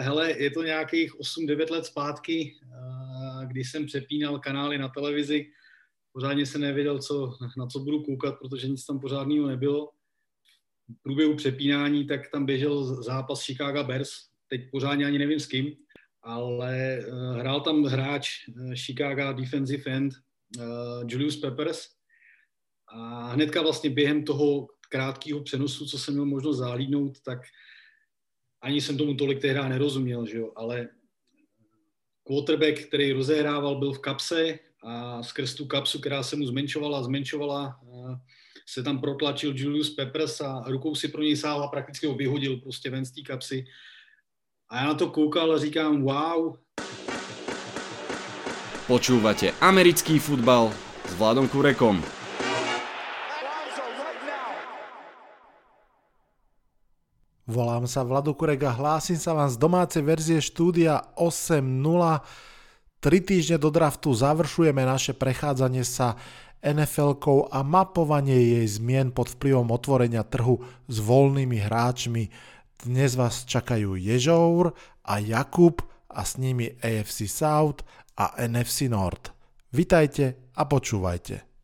Hele, je to nějakých 8-9 let zpátky, eh, kdy jsem přepínal kanály na televizi. Pořádně se nevěděl, co, na co budu koukat, protože nic tam pořádného nebylo. V průběhu přepínání tak tam běžel zápas Chicago Bears, teď pořádně ani nevím s kým, ale eh, hrál tam hráč eh, Chicago defensive end Julius Peppers a hnedka vlastně během toho krátkého přenosu, co jsem měl možnost zahlídnout, tak ani jsem tomu tolik tehdy nerozuměl, že jo, ale quarterback, který rozehrával, byl v kapse a skrz tu kapsu, která se mu zmenšovala, zmenšovala, se tam protlačil Julius Peppers a rukou si pro něj sáhl a prakticky ho vyhodil prostě ven z té kapsy. A já na to koukal a říkám, wow. Počúvate americký futbal s Vladom Kurekom. Volám sa Vlado Kurek a hlásim sa vám z domácej verzie štúdia 8.0. Tri týždne do draftu završujeme naše prechádzanie sa nfl a mapovanie jej zmien pod vplyvom otvorenia trhu s voľnými hráčmi. Dnes vás čakajú Ježour a Jakub a s nimi AFC South a NFC North. Vitajte a počúvajte.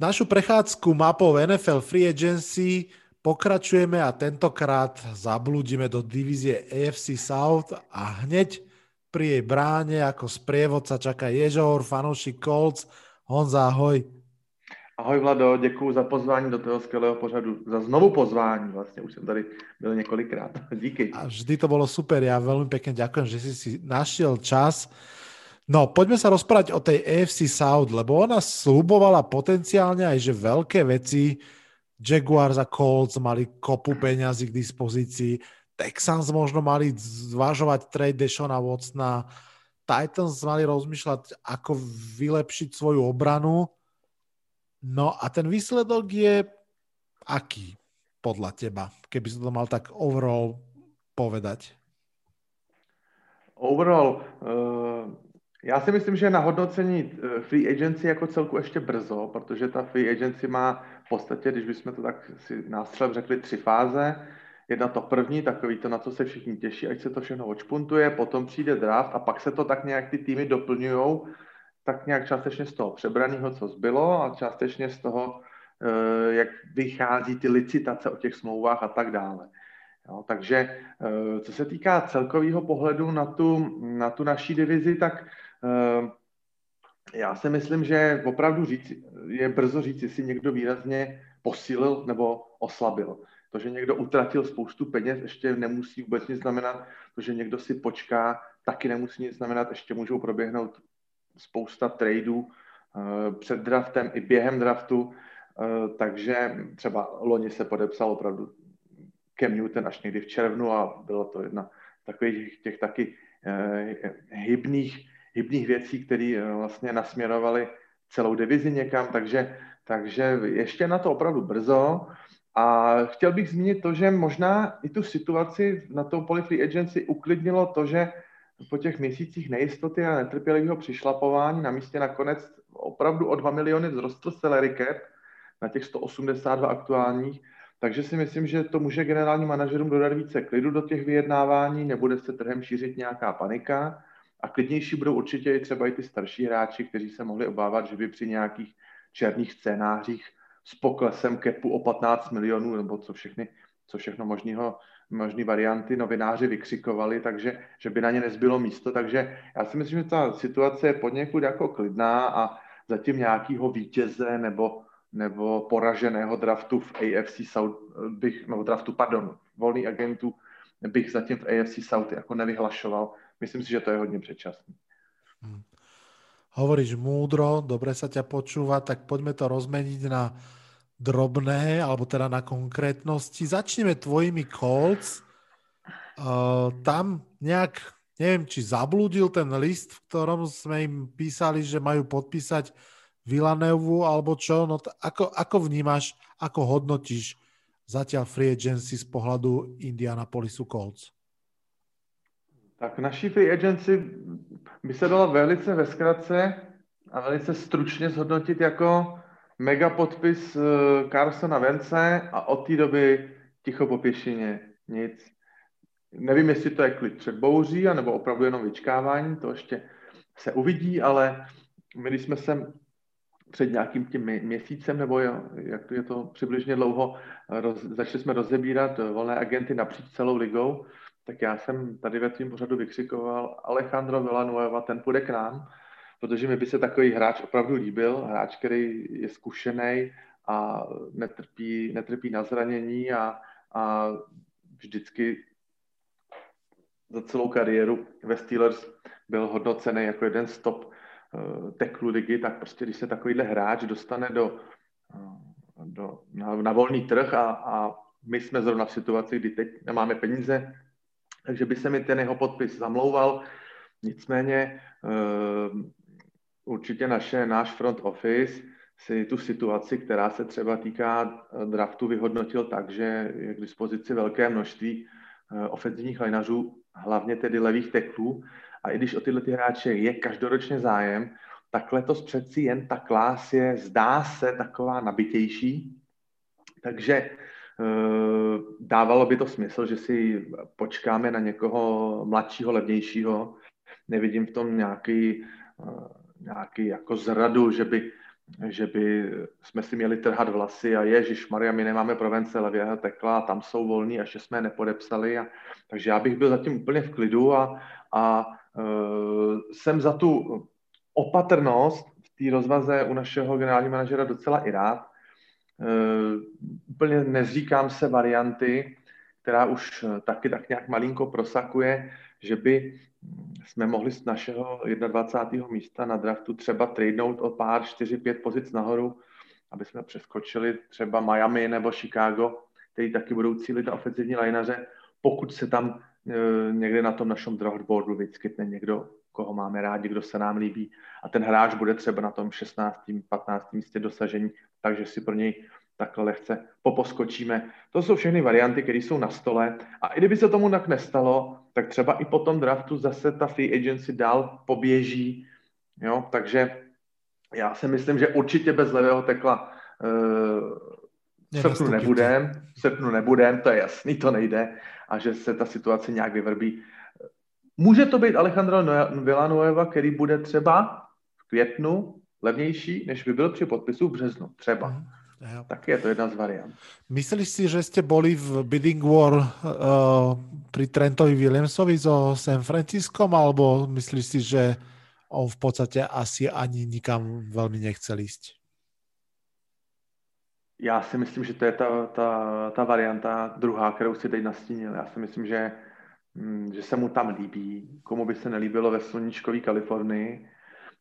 Našu prechádzku mapou NFL Free Agency pokračujeme a tentokrát zablúdime do divízie AFC South a hneď pri jej bráne ako sprievodca čaká Ježor, fanoušik Colts. Honza, ahoj. Ahoj Vlado, děkuji za pozvání do toho skvělého pořadu, za znovu pozvání, vlastně už jsem tady byl několikrát. Díky. A vždy to bylo super, já velmi pěkně děkuji, že jsi si našiel čas. No, poďme sa rozprávať o tej AFC South, lebo ona slubovala potenciálne aj, že veľké veci. Jaguars a Colts mali kopu peňazí k dispozícii. Texans možno mali zvažovať trade Deshona Watsona. Titans mali rozmýšľať, ako vylepšiť svoju obranu. No a ten výsledok je aký podľa teba, keby si to mal tak overall povedať? Overall, uh já si myslím, že na hodnocení eh, free agency jako celku ještě brzo, protože ta free agency má v podstatě, když bychom to tak si nástřelem řekli, tři fáze. Jedna to první, takový to, na co se všichni těší, ať se to všechno očpuntuje, potom přijde draft a pak se to tak nějak ty týmy doplňují, tak nějak částečně z toho přebraného, co zbylo a částečně z toho, eh, jak vychází ty licitace o těch smlouvách a tak dále. Jo, takže eh, co se týká celkového pohledu na tu, na tu naší divizi, tak já si myslím, že opravdu říct, je brzo říct, jestli někdo výrazně posílil nebo oslabil. To, že někdo utratil spoustu peněz, ještě nemusí vůbec nic znamenat. To, že někdo si počká, taky nemusí nic znamenat. Ještě můžou proběhnout spousta tradeů eh, před draftem i během draftu. Eh, takže třeba loni se podepsal opravdu Cam Newton až někdy v červnu a bylo to jedna takových těch taky eh, hybných hybných věcí, které eh, vlastně nasměrovaly celou divizi někam, takže, takže ještě na to opravdu brzo. A chtěl bych zmínit to, že možná i tu situaci na tou poli free agency uklidnilo to, že po těch měsících nejistoty a netrpělivého přišlapování na místě nakonec opravdu o 2 miliony vzrostl salary cap na těch 182 aktuálních, takže si myslím, že to může generálním manažerům dodat více klidu do těch vyjednávání, nebude se trhem šířit nějaká panika a klidnější budou určitě i třeba i ty starší hráči, kteří se mohli obávat, že by při nějakých černých scénářích s poklesem kepu o 15 milionů, nebo co všechny, co všechno možného, možný varianty novináři vykřikovali, takže že by na ně nezbylo místo. Takže já si myslím, že ta situace je poněkud jako klidná a zatím nějakého vítěze nebo, nebo poraženého draftu v AFC South bych, no draftu, pardon, volný agentů bych zatím v AFC South jako nevyhlašoval myslím si, že to je hodně předčasné. Hmm. Hovoríš múdro, dobre sa ťa počúva, tak poďme to rozmeniť na drobné, alebo teda na konkrétnosti. Začneme tvojimi Colts. Uh, tam nejak, neviem, či zablúdil ten list, v ktorom sme im písali, že majú podpísať Villanevu, alebo čo? No t- ako, ako vnímaš, ako hodnotíš zatiaľ free agency z pohľadu Indianapolisu Colts? Tak naší free agency by se dala velice ve zkratce a velice stručně zhodnotit jako mega podpis Carsona Vence a od té doby ticho po pěšině, nic. Nevím, jestli to je klid před bouří, anebo opravdu jenom vyčkávání, to ještě se uvidí, ale my, když jsme sem před nějakým tím měsícem, nebo je, jak je to přibližně dlouho, roz, začali jsme rozebírat volné agenty napříč celou ligou, tak já jsem tady ve tvým pořadu vykřikoval Alejandro Villanueva, ten půjde k nám, protože mi by se takový hráč opravdu líbil, hráč, který je zkušený a netrpí, netrpí na zranění a, a vždycky za celou kariéru ve Steelers byl hodnocený jako jeden z top uh, teklu ligy, tak prostě když se takovýhle hráč dostane do, uh, do, na, na volný trh a, a my jsme zrovna v situaci, kdy teď nemáme peníze, takže by se mi ten jeho podpis zamlouval. Nicméně uh, určitě naše, náš front office si tu situaci, která se třeba týká draftu, vyhodnotil tak, že je k dispozici velké množství ofenzivních lajnařů, hlavně tedy levých teklů. A i když o tyhle ty hráče je každoročně zájem, tak letos přeci jen ta klás je, zdá se, taková nabitější. Takže dávalo by to smysl, že si počkáme na někoho mladšího, levnějšího. Nevidím v tom nějaký, e, nějaký jako zradu, že by že by jsme si měli trhat vlasy a ježiš Maria, my nemáme provence levého tekla a tam jsou volní, ještě jsme je nepodepsali. A, takže já bych byl zatím úplně v klidu a, a uh, jsem za tu opatrnost v té rozvaze u našeho generálního manažera docela i rád. Uh, úplně nezříkám se varianty, která už taky tak nějak malinko prosakuje, že by jsme mohli z našeho 21. místa na draftu třeba tradenout o pár 4-5 pozic nahoru, aby jsme přeskočili třeba Miami nebo Chicago, který taky budou cílit na ofenzivní lajnaře, pokud se tam e, někde na tom našem draftboardu vyskytne někdo, koho máme rádi, kdo se nám líbí a ten hráč bude třeba na tom 16. 15. místě dosažení, takže si pro něj takhle lehce poposkočíme. To jsou všechny varianty, které jsou na stole. A i kdyby se tomu tak nestalo, tak třeba i po tom draftu zase ta free agency dál poběží. Jo? Takže já si myslím, že určitě bez levého tekla uh, v srpnu nebudem, v srpnu nebudem, to je jasný, to nejde a že se ta situace nějak vyvrbí. Může to být Alejandro Villanueva, který bude třeba v květnu levnější, než by byl při podpisu v březnu. Třeba. Mm. Ja. Tak je to jedna z variant. Myslíš si, že ste boli v bidding war uh, pri Trentovi Williamsovi so San Franciskom, alebo myslíš si, že on v podstate asi ani nikam veľmi nechcel ísť? Já si myslím, že to je ta, ta, ta varianta druhá, kterou si teď nastínil. Já si myslím, že, hm, že se mu tam líbí, komu by se nelíbilo ve sluníčkové Kalifornii.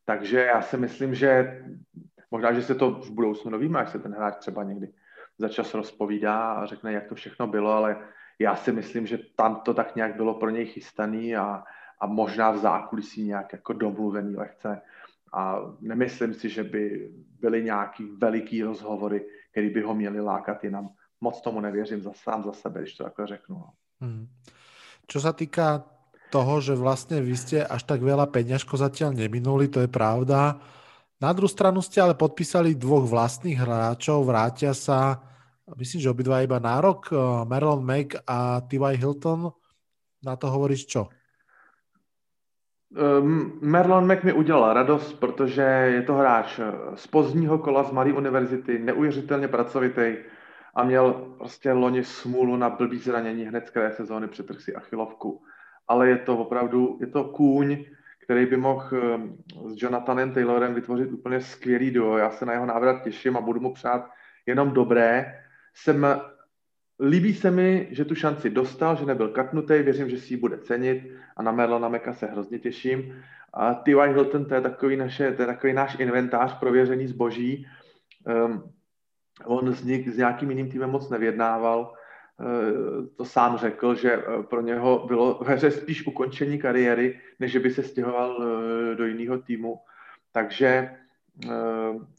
Takže já si myslím, že Možná, že se to v budoucnu dovíme, až se ten hráč třeba někdy za čas rozpovídá a řekne, jak to všechno bylo, ale já si myslím, že tam to tak nějak bylo pro něj chystaný a, a možná v zákulisí nějak jako domluvený lehce. A nemyslím si, že by byly nějaký veliký rozhovory, který by ho měli lákat jinam. Moc tomu nevěřím za sám za sebe, když to takhle řeknu. No. Hmm. Čo sa týka toho, že vlastne vy ste až tak veľa peňažko zatiaľ neminuli, to je pravda. Na druhou stranu ste ale podpísali dvoch vlastných hráčov, vrátia sa, myslím, že obidva iba na rok, eh, Marlon Mack a T.Y. Hilton. Na to hovoríš čo? Um, Merlon Mack mi udělal radost, protože je to hráč eh, z pozdního kola z Malé univerzity, neuvěřitelně pracovitý a měl prostě loni smůlu na blbý zranění hned z kraje sezóny přetrh si achilovku. Ale je to opravdu, je to kůň, který by mohl ehm, s Jonathanem Taylorem vytvořit úplně skvělý duo. Já se na jeho návrat těším a budu mu přát jenom dobré. Jsem, líbí se mi, že tu šanci dostal, že nebyl katnutý, věřím, že si ji bude cenit a na Merlona Meka se hrozně těším. A T.Y. Hilton, to je takový, naše, to je takový náš inventář prověřený zboží. Um, on s, něk, s nějakým jiným týmem moc nevědnával, Eh, to sám řekl, že eh, pro něho bylo ve hře spíš ukončení kariéry, než by se stěhoval eh, do jiného týmu. Takže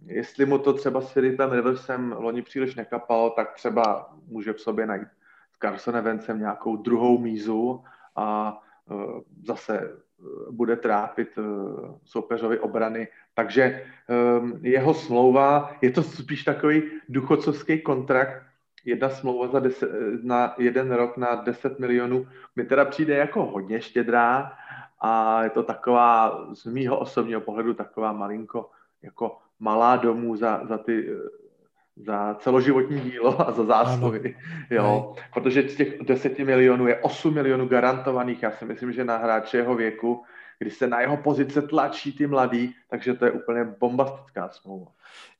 jestli mu to třeba s Filipem Riversem loni příliš nekapalo, tak třeba může v sobě najít s Carsonem Vencem nějakou druhou mízu a zase bude trápit soupeřovi obrany. Takže jeho smlouva, je to spíš takový duchocovský kontrakt, jedna smlouva za deset, na jeden rok na 10 milionů mi teda přijde jako hodně štědrá a je to taková, z mýho osobního pohledu, taková malinko jako malá domů za, za ty za celoživotní dílo a za zásluhy. Jo, protože z těch 10 milionů je 8 milionů garantovaných. Já si myslím, že na hráče jeho věku, kdy se na jeho pozice tlačí ty mladí, takže to je úplně bombastická smlouva.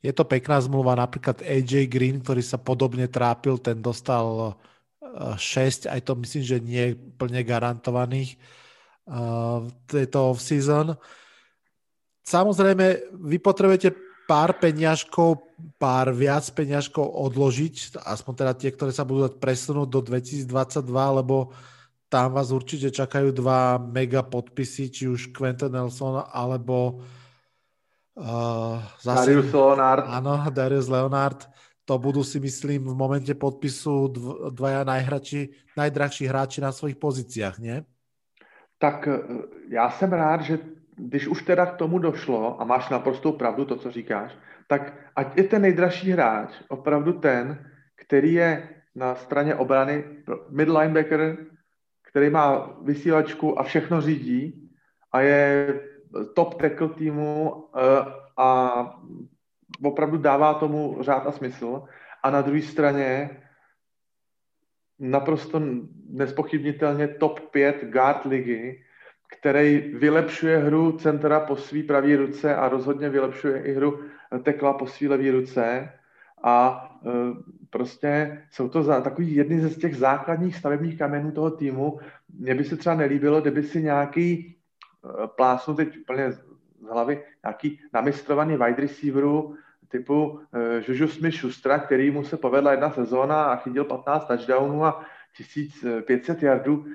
Je to pekná zmluva, napríklad AJ Green, ktorý sa podobne trápil, ten dostal 6, eh, aj to myslím, že nie plne garantovaných uh, tejto off-season. Samozrejme, vy potrebujete pár peňažkov, pár viac peňažkov odložiť, aspoň teda tie, ktoré sa budú dať presunúť do 2022, lebo tam vás určite čakajú dva mega podpisy, či už Quentin Nelson alebo uh, zase, Darius Leonard. Áno, Darius Leonard. To budú si myslím v momente podpisu dvaja najhrači, najdrahší hráči na svých pozíciách, nie? Tak eh, já jsem rád, že když už teda k tomu došlo, a máš naprostou pravdu to, co říkáš, tak ať je ten nejdražší hráč opravdu ten, který je na straně obrany mid linebacker, který má vysílačku a všechno řídí a je top tackle týmu eh, a opravdu dává tomu řád a smysl. A na druhé straně naprosto nespochybnitelně top 5 guard ligy, který vylepšuje hru centra po své pravé ruce a rozhodně vylepšuje i hru tekla po své levé ruce. A e, prostě jsou to za, takový jedny ze těch základních stavebních kamenů toho týmu. Mně by se třeba nelíbilo, kdyby si nějaký e, plásnu teď úplně z hlavy, nějaký namistrovaný wide receiveru typu e, Juju Smith-Schustra, který mu se povedla jedna sezóna a chytil 15 touchdownů a 1500 yardů,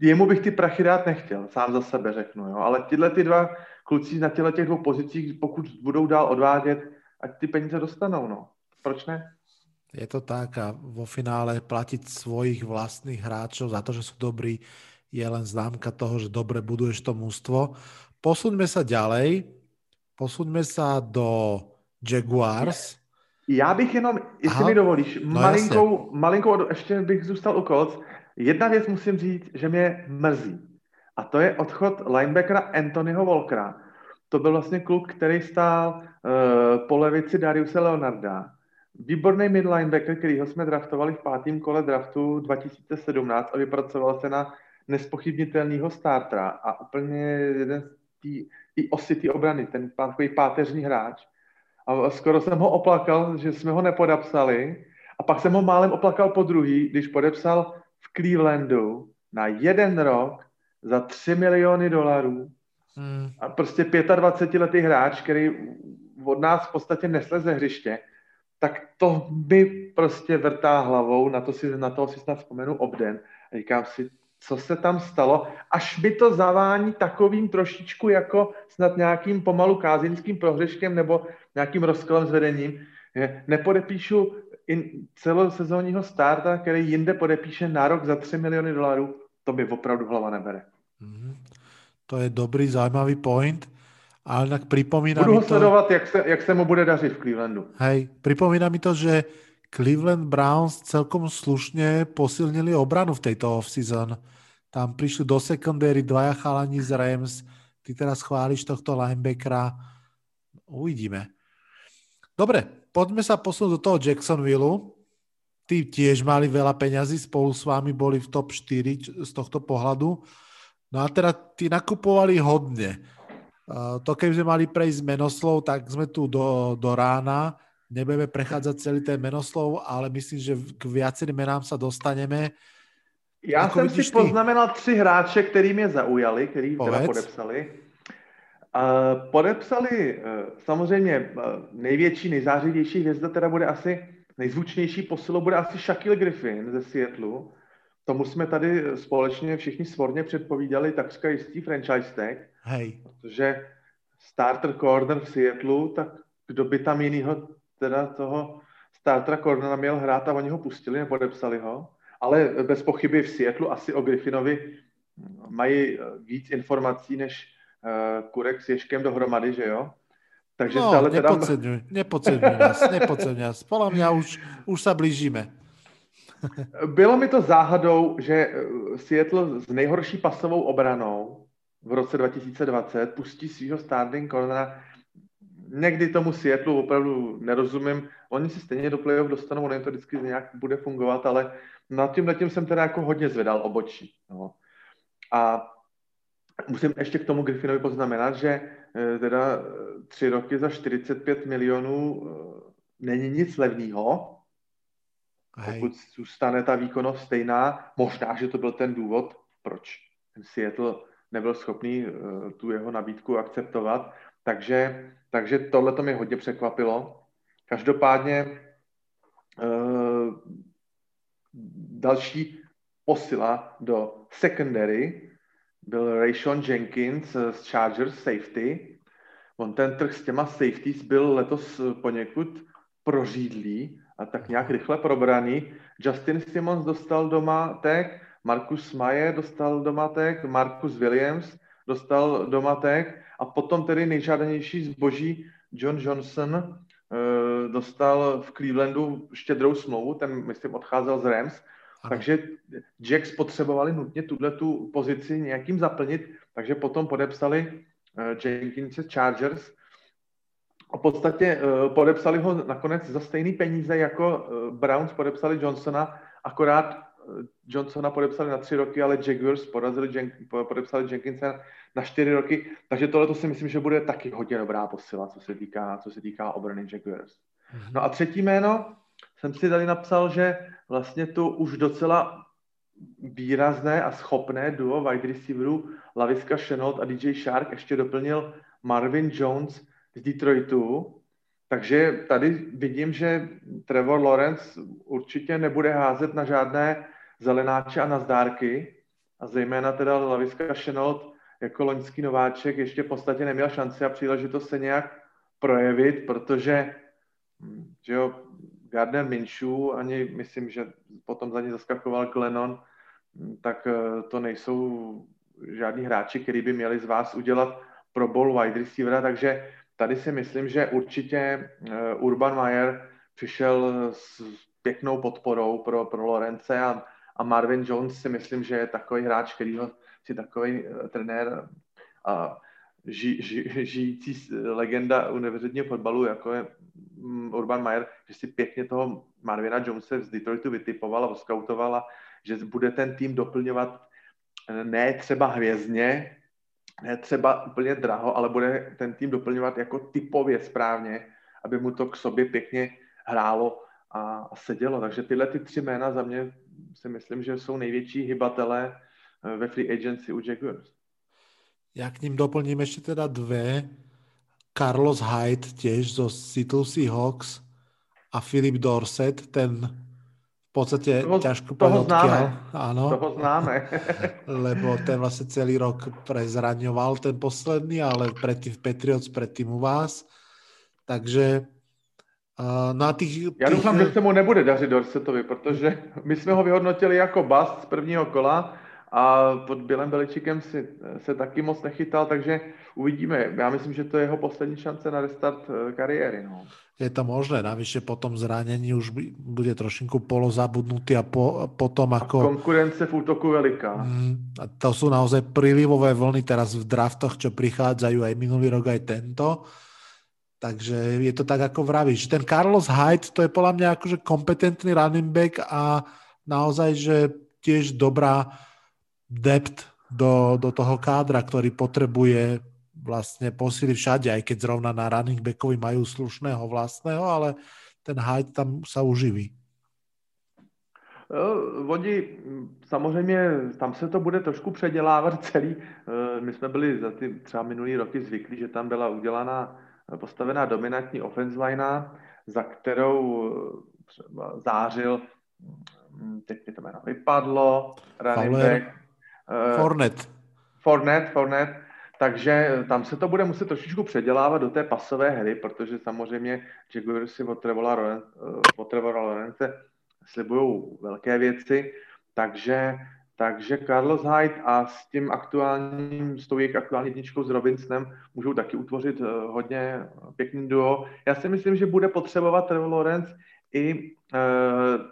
jemu bych ty prachy dát nechtěl, sám za sebe řeknu, jo. ale tyhle ty dva kluci na těle těch dvou pozicích, pokud budou dál odvádět, ať ty peníze dostanou, no. Proč ne? Je to tak a vo finále platiť svojich vlastných hráčov za to, že sú dobrí, je len známka toho, že dobre buduješ to mústvo. Posuňme sa ďalej. Posuňme sa do Jaguars. Já bych jenom, jestli Aha, mi dovolíš, no malinkou, malinkou, ještě bych zůstal u Colts. Jedna věc musím říct, že mě mrzí. A to je odchod linebackera Anthonyho Volkera. To byl vlastně kluk, který stál uh, po levici Dariuse Leonarda. Výborný mid linebacker, kterýho jsme draftovali v pátém kole draftu 2017 a vypracoval se na nespochybnitelného startera a úplně jeden z té osy té obrany, ten takový páteřní hráč. A skoro jsem ho oplakal, že jsme ho nepodepsali a pak jsem ho málem oplakal po druhý, když podepsal v Clevelandu na jeden rok za 3 miliony dolarů hmm. a prostě 25-letý hráč, který od nás v podstatě nesleze hřiště, tak to mi prostě vrtá hlavou, na to si, na to si snad vzpomenu obden. A říkám si, co se tam stalo, až mi to zavání takovým trošičku jako snad nějakým pomalu kázinským prohřeškem nebo nějakým rozkolem s vedením. Nepodepíšu in celosezónního starta, který jinde podepíše nárok za 3 miliony dolarů, to by opravdu hlava nebere. Mm-hmm. To je dobrý, zajímavý point. Ale tak připomíná Budu mi to... sledovat, jak se, jak se mu bude dařit v Clevelandu. Hej, připomíná mi to, že Cleveland Browns celkom slušně posilnili obranu v této off-season. Tam přišli do secondary dvaja chalani z Rams. Ty teraz chválíš tohto linebackera. Uvidíme. Dobre, poďme sa posunúť do toho Jacksonville. Tí tiež mali veľa peňazí, spolu s vami boli v top 4 z tohto pohľadu. No a teda tí nakupovali hodne. Uh, to keby sme mali prejsť menoslov, tak sme tu do, do rána. Nebudeme prechádzať celý ten menoslov, ale myslím, že k viacerým menám sa dostaneme. Já jsem si ty? poznamenal tři hráče, který mě zaujali, který teda podepsali. Podepsali eh, samozřejmě eh, největší, nejzářivější hvězda, teda bude asi nejzvučnější posilo, bude asi Shaquille Griffin ze Seattle. Tomu jsme tady společně všichni svorně předpovídali takřka jistý franchise tag. Hej. Protože starter corner v Seattle, tak kdo by tam jinýho teda toho startera cornera měl hrát a oni ho pustili, nepodepsali ho. Ale bez pochyby v Seattle asi o Griffinovi mají víc informací než Kurek s Ješkem dohromady, že jo? Takže no, stále teda... nepodceňuj, nepodceňuj nás, nepodceňuj nás. Podľa mňa už, už sa blížíme. Bylo mi to záhadou, že eh, Seattle s nejhorší pasovou obranou v roce 2020 pustí svého starting cornera. Někdy tomu Seattle opravdu nerozumím. Oni si stejně do playoff dostanou, ono to vždycky nějak bude fungovat, ale nad tím letím jsem teda jako hodně zvedal obočí. No. A musím ještě k tomu Griffinovi poznamenat, že eh, teda eh, tři roky za 45 milionů není nic levného, Hej. Pokud zůstane ta výkonnost stejná, možná, že to byl ten důvod, proč Seattle nebyl schopný uh, tu jeho nabídku akceptovat. Takže, takže tohle to mě hodně překvapilo. Každopádně uh, další posila do secondary byl Rayshon Jenkins z Chargers safety. On ten trh s těma safeties byl letos poněkud prořídlý a tak nějak rychle probraný. Justin Simmons dostal doma tag, Marcus Mayer dostal doma tag, Marcus Williams dostal doma tag a potom tedy nejžádanější zboží John Johnson uh, dostal v Clevelandu štědrou smlouvu, ten myslím odcházel z Rams, ano. takže Jacks potřebovali nutně tuhle tu pozici nějakým zaplnit, takže potom podepsali uh, Jenkins Chargers, v podstatě uh, podepsali ho nakonec za stejný peníze, jako uh, Browns podepsali Johnsona, akorát uh, Johnsona podepsali na tři roky, ale Jaguars porazili Jen- podepsali Jenkinsa na čtyři roky, takže tohle to si myslím, že bude taky hodně dobrá posila, co se týká, co se týká obrany Jaguars. No a třetí jméno jsem si tady napsal, že vlastně tu už docela výrazné a schopné duo wide receiverů Laviska Chenault a DJ Shark ještě doplnil Marvin Jones, z Detroitu, takže tady vidím, že Trevor Lawrence určitě nebude házet na žádné zelenáče a nazdárky a zejména teda Laviska Chenault jako loňský nováček ještě v podstatě neměl šanci a příležitost se nějak projevit, protože že jo, Gardner Minshew, ani myslím, že potom za ně zaskakoval Glennon, tak eh, to nejsou žádní hráči, kteří by měli z vás udělat pro bowl wide receivera, takže tady si myslím, že určitě eh, Urban Meyer přišel s pěknou podporou pro, pro Lorence a, a Marvin Jones si myslím, že je takový hráč, který ho si takový uh, trenér a ži, ži, žijící legenda univerzitního fotbalu, jako je um, Urban Meyer, že si pěkně toho Marvina Jonese z Detroitu vytipoval a oskautoval že bude ten tým doplňovat eh, ne třeba hvězdně, ne třeba úplně draho, ale bude ten tým doplňovat jako typově správně, aby mu to k sobě pěkně hrálo a, sedělo. Takže tyhle ty tři jména za mě si myslím, že jsou největší hybatelé eh, ve free agency u Jaguars. Já k ním doplním ještě teda dvě. Carlos Hyde těž zo Seattle Seahawks a Philip Dorset, ten podstate toho, ťažko toho známe. Áno. Toho známe. lebo ten vlastne celý rok prezraňoval ten posledný, ale predtým v Patriots, predtým u vás. Takže uh, na těch... Já doufám, že se mu nebude dařit Dorsetovi, protože my jsme ho vyhodnotili jako bast z prvního kola a pod Bělem Beličikem si, se taky moc nechytal, takže uvidíme. Já myslím, že to je jeho poslední šance na restart eh, kariéry. No. Je to možné, navyše po tom zranení už bude trošinku polozabudnutý a po, potom ako... A konkurence v útoku veliká. Mm, a to sú naozaj prílivové vlny teraz v draftoch, čo prichádzajú aj minulý rok, aj tento. Takže je to tak, ako vravíš. Ten Carlos Hyde, to je podľa mňa akože kompetentný running back a naozaj, že tiež dobrá depth do, do toho kádra, ktorý potrebuje vlastne posily všade, aj keď zrovna na running backovi majú slušného vlastného, ale ten Hyde tam sa uživí. Uh, oni samozřejmě, tam se to bude trošku předělávat celý. Uh, my jsme byli za ty třeba minulý roky zvyklí, že tam byla udělaná, postavená dominantní offense line, za kterou třeba zářil, teď mi to jméno vypadlo, running back, Fornet. Fornet, Fornet. Takže tam se to bude muset trošičku předělávat do té pasové hry, protože samozřejmě Jaguars si od Trevora Lorence slibují velké věci, takže takže Carlos Hyde a s tím aktuálním, s tou jejich aktuální jedničkou s Robinsonem můžou taky utvořit hodně pěkný duo. Já si myslím, že bude potřebovat Trevor Lawrence i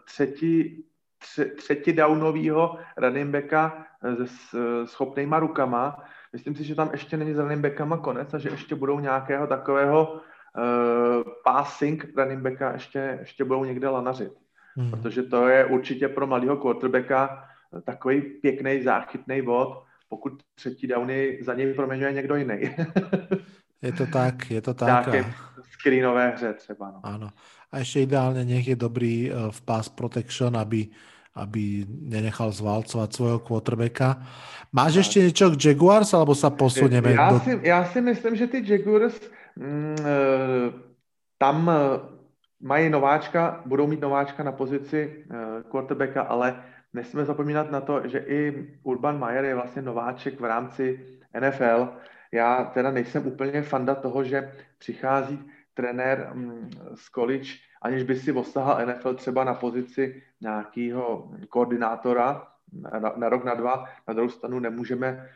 třetí, třetí downovýho running backa se schopnýma rukama. Myslím si, že tam ještě není s running backama konec a že ještě budou nějakého takového uh, passing running backa ještě, ještě budou někde lanařit. Mm. Protože to je určitě pro mladého quarterbacka takový pěkný záchytný bod, pokud třetí downy za něj proměňuje někdo jiný. je to tak, je to tak. Nějaké screenové hře třeba. No. Ano. A ještě ideálně nech je dobrý eh, v pass protection, aby, aby nenechal zvalcovat svojho quarterbacka. Máš tak. ještě něco k Jaguars, alebo se posuneme? Já, do... si, já si myslím, že ty Jaguars mm, eh, tam eh, mají nováčka, budou mít nováčka na pozici quarterbacka, ale nesmíme zapomínat na to, že i Urban Meyer je vlastně nováček v rámci NFL. Já teda nejsem úplně fanda toho, že přichází trenér mm, z college, aniž by si ostahal NFL třeba na pozici nějakého koordinátora na, na rok, na dva. Na druhou stranu nemůžeme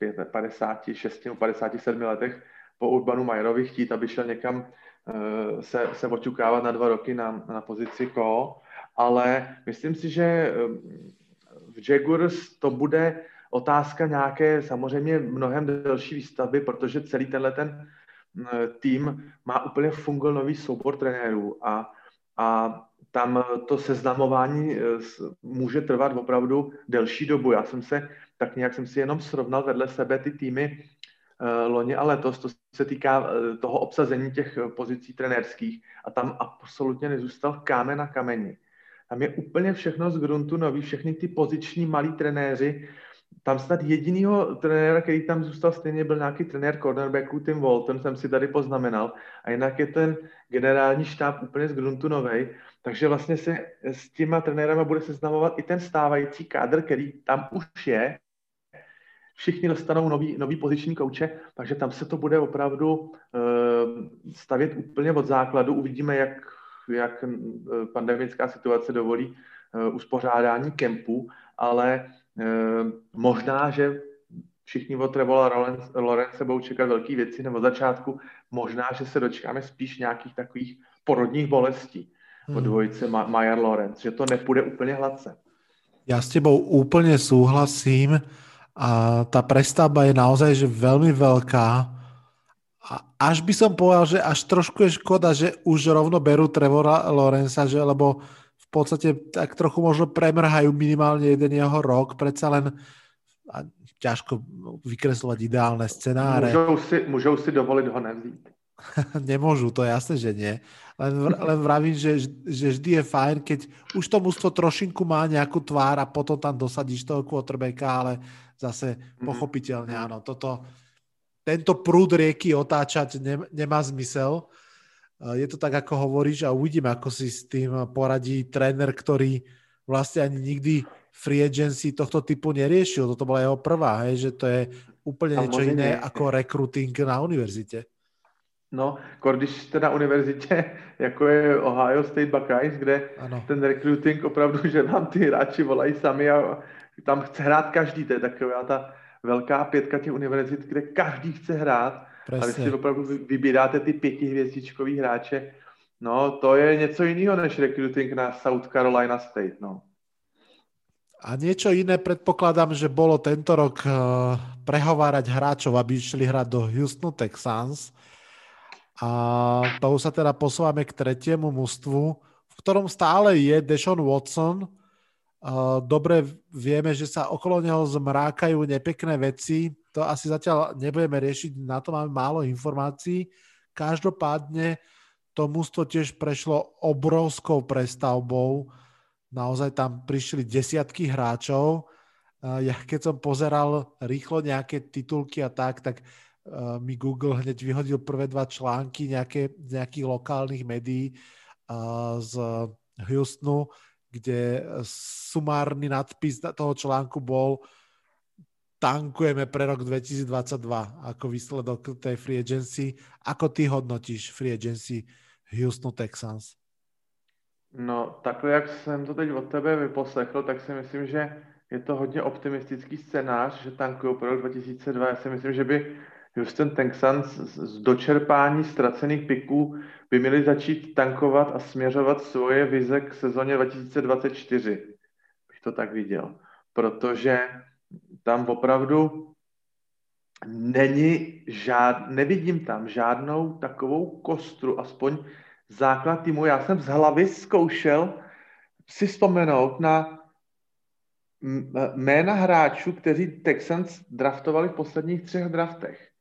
v 56 nebo 57 letech po Urbanu Majerovi chtít, aby šel někam eh, se, se oťukávat na dva roky na, na pozici ko ale myslím si, že ehm, v Jaguars to bude otázka nějaké samozřejmě mnohem delší výstavby, protože celý tenhle ten tým má úplně fungl nový soubor trenérů a, a tam to seznamování e, může trvat opravdu delší dobu. Já jsem se, tak nějak jsem si jenom srovnal vedle sebe ty týmy e, loni a letos, to se týká toho obsazení těch pozicí trenérských a tam absolutně nezůstal kámen na kameni. Tam je úplně všechno z gruntu nový, všechny ty poziční malí trenéři. Tam snad jedinýho trenéra, který tam zůstal stejně, byl nějaký trenér cornerbacku Tim Walton, jsem si tady poznamenal. A jinak je ten generální štáb úplně z gruntu novej. Takže vlastně se s těma trenérama bude seznamovat i ten stávající kádr, který tam už je. Všichni dostanou nový, nový poziční kouče, takže tam se to bude opravdu uh, stavět úplně od základu. Uvidíme, jak jak eh, pandemická situace dovolí eh, uspořádání kempu, ale možná, že všichni od Trevola Lorence budou čekat velké věci, nebo začátku možná, že se dočkáme spíš nějakých takových porodních bolestí hmm. od dvojice Mayer Lorenz, že to nepůjde úplně hladce. Já s tebou úplně souhlasím a ta prestavba je naozaj že velmi velká a až by som povedal, že až trošku je škoda, že už rovno berú Trevora Lorenza, že lebo podstate tak trochu možno premrhajú minimálne jeden jeho rok, predsa len a ťažko vykreslovať ideálne scenáre. Můžou si, můžou si dovolit ho nevzít. Nemôžu, to je jasné, že nie. Len, len vravím, že, že vždy je fajn, keď už to mužstvo trošinku má nejakú tvár a potom tam dosadíš toho quarterbacka, ale zase mm-hmm. pochopiteľne áno, toto tento prúd rieky otáčať ne, nemá zmysel. Je to tak, ako hovoríš a uvidíme, ako si s tým poradí tréner, ktorý vlastne ani nikdy free agency tohto typu neriešil. Toto bola jeho prvá, hej, že to je úplne niečo iné ako recruiting na univerzite. No, když jste na univerzitě, jako je Ohio State Buckeyes, kde ano. ten recruiting opravdu, že vám ty hráči volají sami a tam chce hrát každý, to je taková ta velká pětka těch univerzit, kde každý chce hrát. Presně. A vy si opravdu vybíráte ty pětihvězdičkový hráče. No, to je něco jiného než recruiting na South Carolina State, no. A niečo iné predpokladám, že bolo tento rok uh, prehovárať hráčov, aby išli hrať do Houstonu Texans. A to sa teda posúvame k tretiemu mužstvu, v ktorom stále je Deshaun Watson, dobre vieme, že sa okolo neho zmrákajú nepekné veci. To asi zatiaľ nebudeme riešiť, na to máme málo informácií. Každopádne to mústvo tiež prešlo obrovskou prestavbou. Naozaj tam prišli desiatky hráčov. Ja keď som pozeral rýchlo nejaké titulky a tak, tak mi Google hneď vyhodil prvé dva články nejaké, nejakých lokálnych médií z Houstonu, kde sumárny nadpis toho článku bol tankujeme pre rok 2022 ako výsledok tej free agency. Ako ty hodnotíš free agency Houston Texans? No, takhle, jak jsem to teď od tebe vyposlechl, tak si myslím, že je to hodně optimistický scénář, že tankují pro rok 2002. Já si myslím, že by Houston Texans z dočerpání ztracených piků by měli začít tankovat a směřovat svoje vize k sezóně 2024. Bych to tak viděl. Protože tam opravdu není žád, nevidím tam žádnou takovou kostru, aspoň základ týmu. Já jsem z hlavy zkoušel si vzpomenout na jména hráčů, kteří Texans draftovali v posledních třech draftech.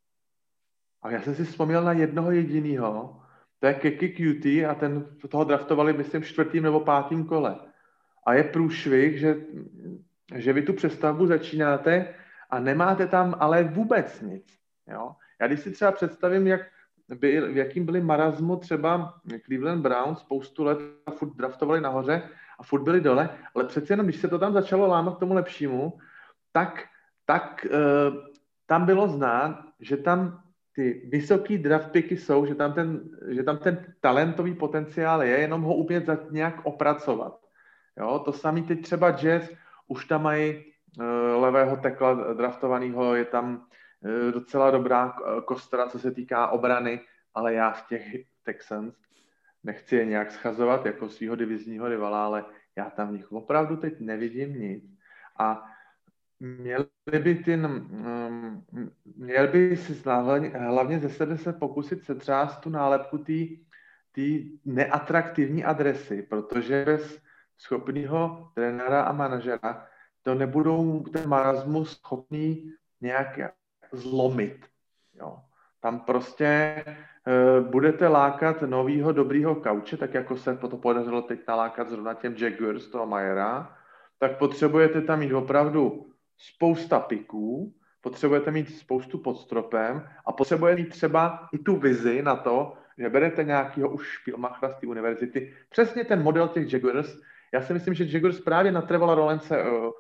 A já jsem si vzpomněl na jednoho jediného, to je Keki Cutie a ten toho draftovali, myslím, čtvrtým nebo pátým kole. A je průšvih, že, že vy tu přestavbu začínáte a nemáte tam ale vůbec nic. Jo? Já když si třeba představím, jak by, v jakým byli marazmu třeba Cleveland Browns spoustu let a furt draftovali nahoře a furt byli dole, ale přece jenom, když se to tam začalo lámat k tomu lepšímu, tak, tak uh, tam bylo znát, že tam ty vysoký draft picky jsou, že tam, ten, že tam ten talentový potenciál je, jenom ho úplně nějak opracovat. Jo, to samý teď třeba Jazz, už tam mají uh, levého tekla draftovaného, je tam uh, docela dobrá kostra, co se týká obrany, ale já v těch Texans nechci je nějak schazovat jako svého divizního rivala, ale já tam v nich opravdu teď nevidím nic. A měli by ty, um, měl by si hlavně, hlavně ze sebe se pokusit setřást tu nálepku té neatraktivní adresy, protože bez schopného trenéra a manažera to nebudou ten marazmus schopný nějak zlomit. Jo. Tam prostě uh, budete lákat novýho dobrýho kauče, tak jako se to podařilo teď nalákat zrovna těm Jaguars toho Majera, tak potřebujete tam mít opravdu spousta piků, potřebujete mít spoustu pod stropem a potřebujete mít třeba i tu vizi na to, že berete nějakého už špilmachra z té univerzity. Přesně ten model těch Jaguars. Já si myslím, že Jaguars právě na Trevola Rolence uh,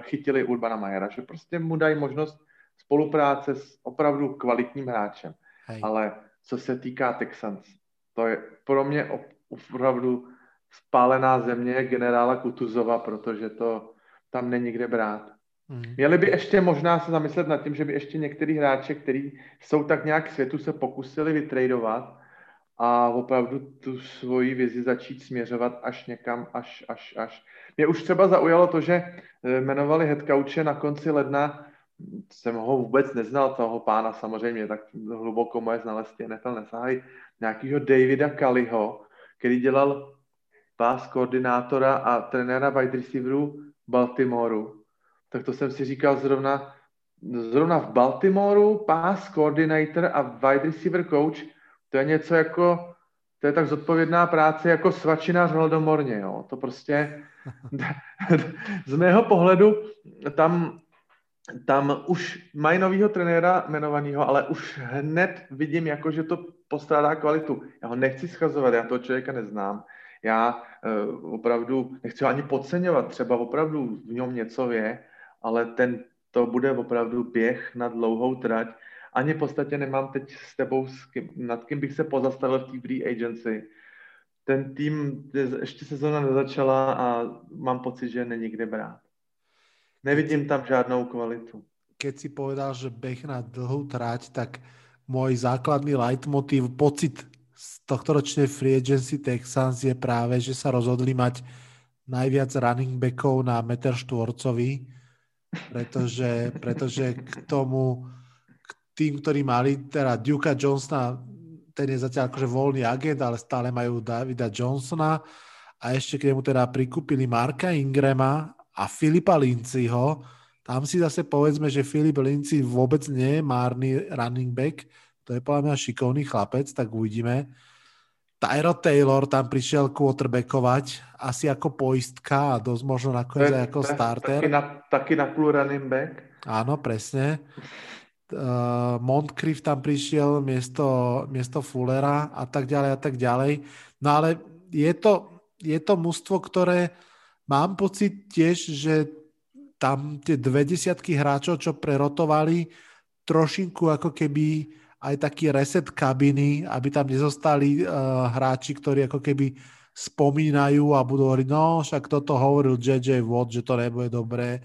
chytili Urbana Majera, že prostě mu dají možnost spolupráce s opravdu kvalitním hráčem. Hej. Ale co se týká Texans, to je pro mě opravdu spálená země generála Kutuzova, protože to tam není kde brát. Mm. Měli by ještě možná se zamyslet nad tím, že by ještě některý hráče, kteří jsou tak nějak světu, se pokusili vytradovat a opravdu tu svoji vizi začít směřovat až někam, až, až, až. Mě už třeba zaujalo to, že eh, jmenovali headcoache na konci ledna, jsem ho vůbec neznal, toho pána samozřejmě, tak hluboko moje znalosti NFL nesahají, nějakého Davida Kaliho, který dělal pás koordinátora a trenéra wide receiverů Baltimoreu tak to jsem si říkal zrovna, zrovna v Baltimoreu, pass coordinator a wide receiver coach, to je něco jako, to je tak zodpovědná práce jako svačinář hladomorně, jo. To prostě, z mého pohledu, tam, tam už mají novýho trenéra jmenovaného, ale už hned vidím, jako, že to postrádá kvalitu. Já ho nechci schazovat, já toho člověka neznám. Já uh, opravdu nechci ho ani podceňovat, třeba opravdu v něm něco je, ale ten, to bude opravdu běh na dlouhou trať. Ani v podstatě nemám teď s tebou, s kým, nad kým bych se pozastavil v té free agency. Ten tým, ještě sezóna nezačala a mám pocit, že není kde brát. Nevidím tam žádnou kvalitu. Keď si povedal, že běh na dlouhou trať, tak můj základný leitmotiv, pocit z tohto ročnej free agency Texans je práve, že sa rozhodli mať najviac running backov na meter štvorcový pretože, pretože k tomu, k tým, ktorí mali teda Duka Johnsona, ten je zatiaľ akože voľný agent, ale stále majú Davida Johnsona a ešte k nemu teda prikúpili Marka Ingrama a Filipa Linciho. Tam si zase povedzme, že Filip Linci vôbec nie je márny running back, to je podľa mňa šikovný chlapec, tak uvidíme. Tyro Taylor tam prišiel quarterbackovať asi ako poistka a dosť možno nakoniec aj ako starter. Taky na, taky na půl running back. Áno, presne. Uh, Montcrief tam prišiel miesto, miesto Fullera a tak ďalej a tak ďalej. No ale je to, je to mužstvo, ktoré mám pocit tiež, že tam tie dve desiatky hráčov, čo prerotovali, trošinku ako keby aj taký reset kabiny, aby tam nezostali uh, hráči, ktorí ako keby spomínajú a budú hovoriť, no však toto hovoril JJ Watt, že to nebude dobré,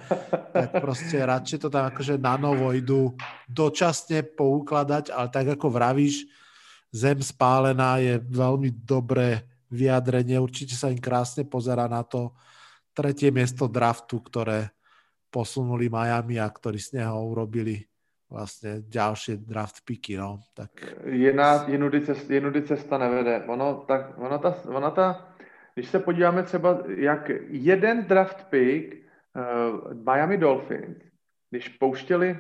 tak proste radšej to tam akože na novo idú dočasne poukladať, ale tak ako vravíš, zem spálená je veľmi dobré vyjadrenie, určite sa im krásne pozera na to tretie miesto draftu, ktoré posunuli Miami a ktorí z neho urobili vlastně další draft picky, no. Tak... Jiná, jinudy, cest, jinudy cesta nevede. Ono, tak, ono, ta, ono ta, když se podíváme třeba, jak jeden draft pick uh, Miami Dolphins, když pouštěli,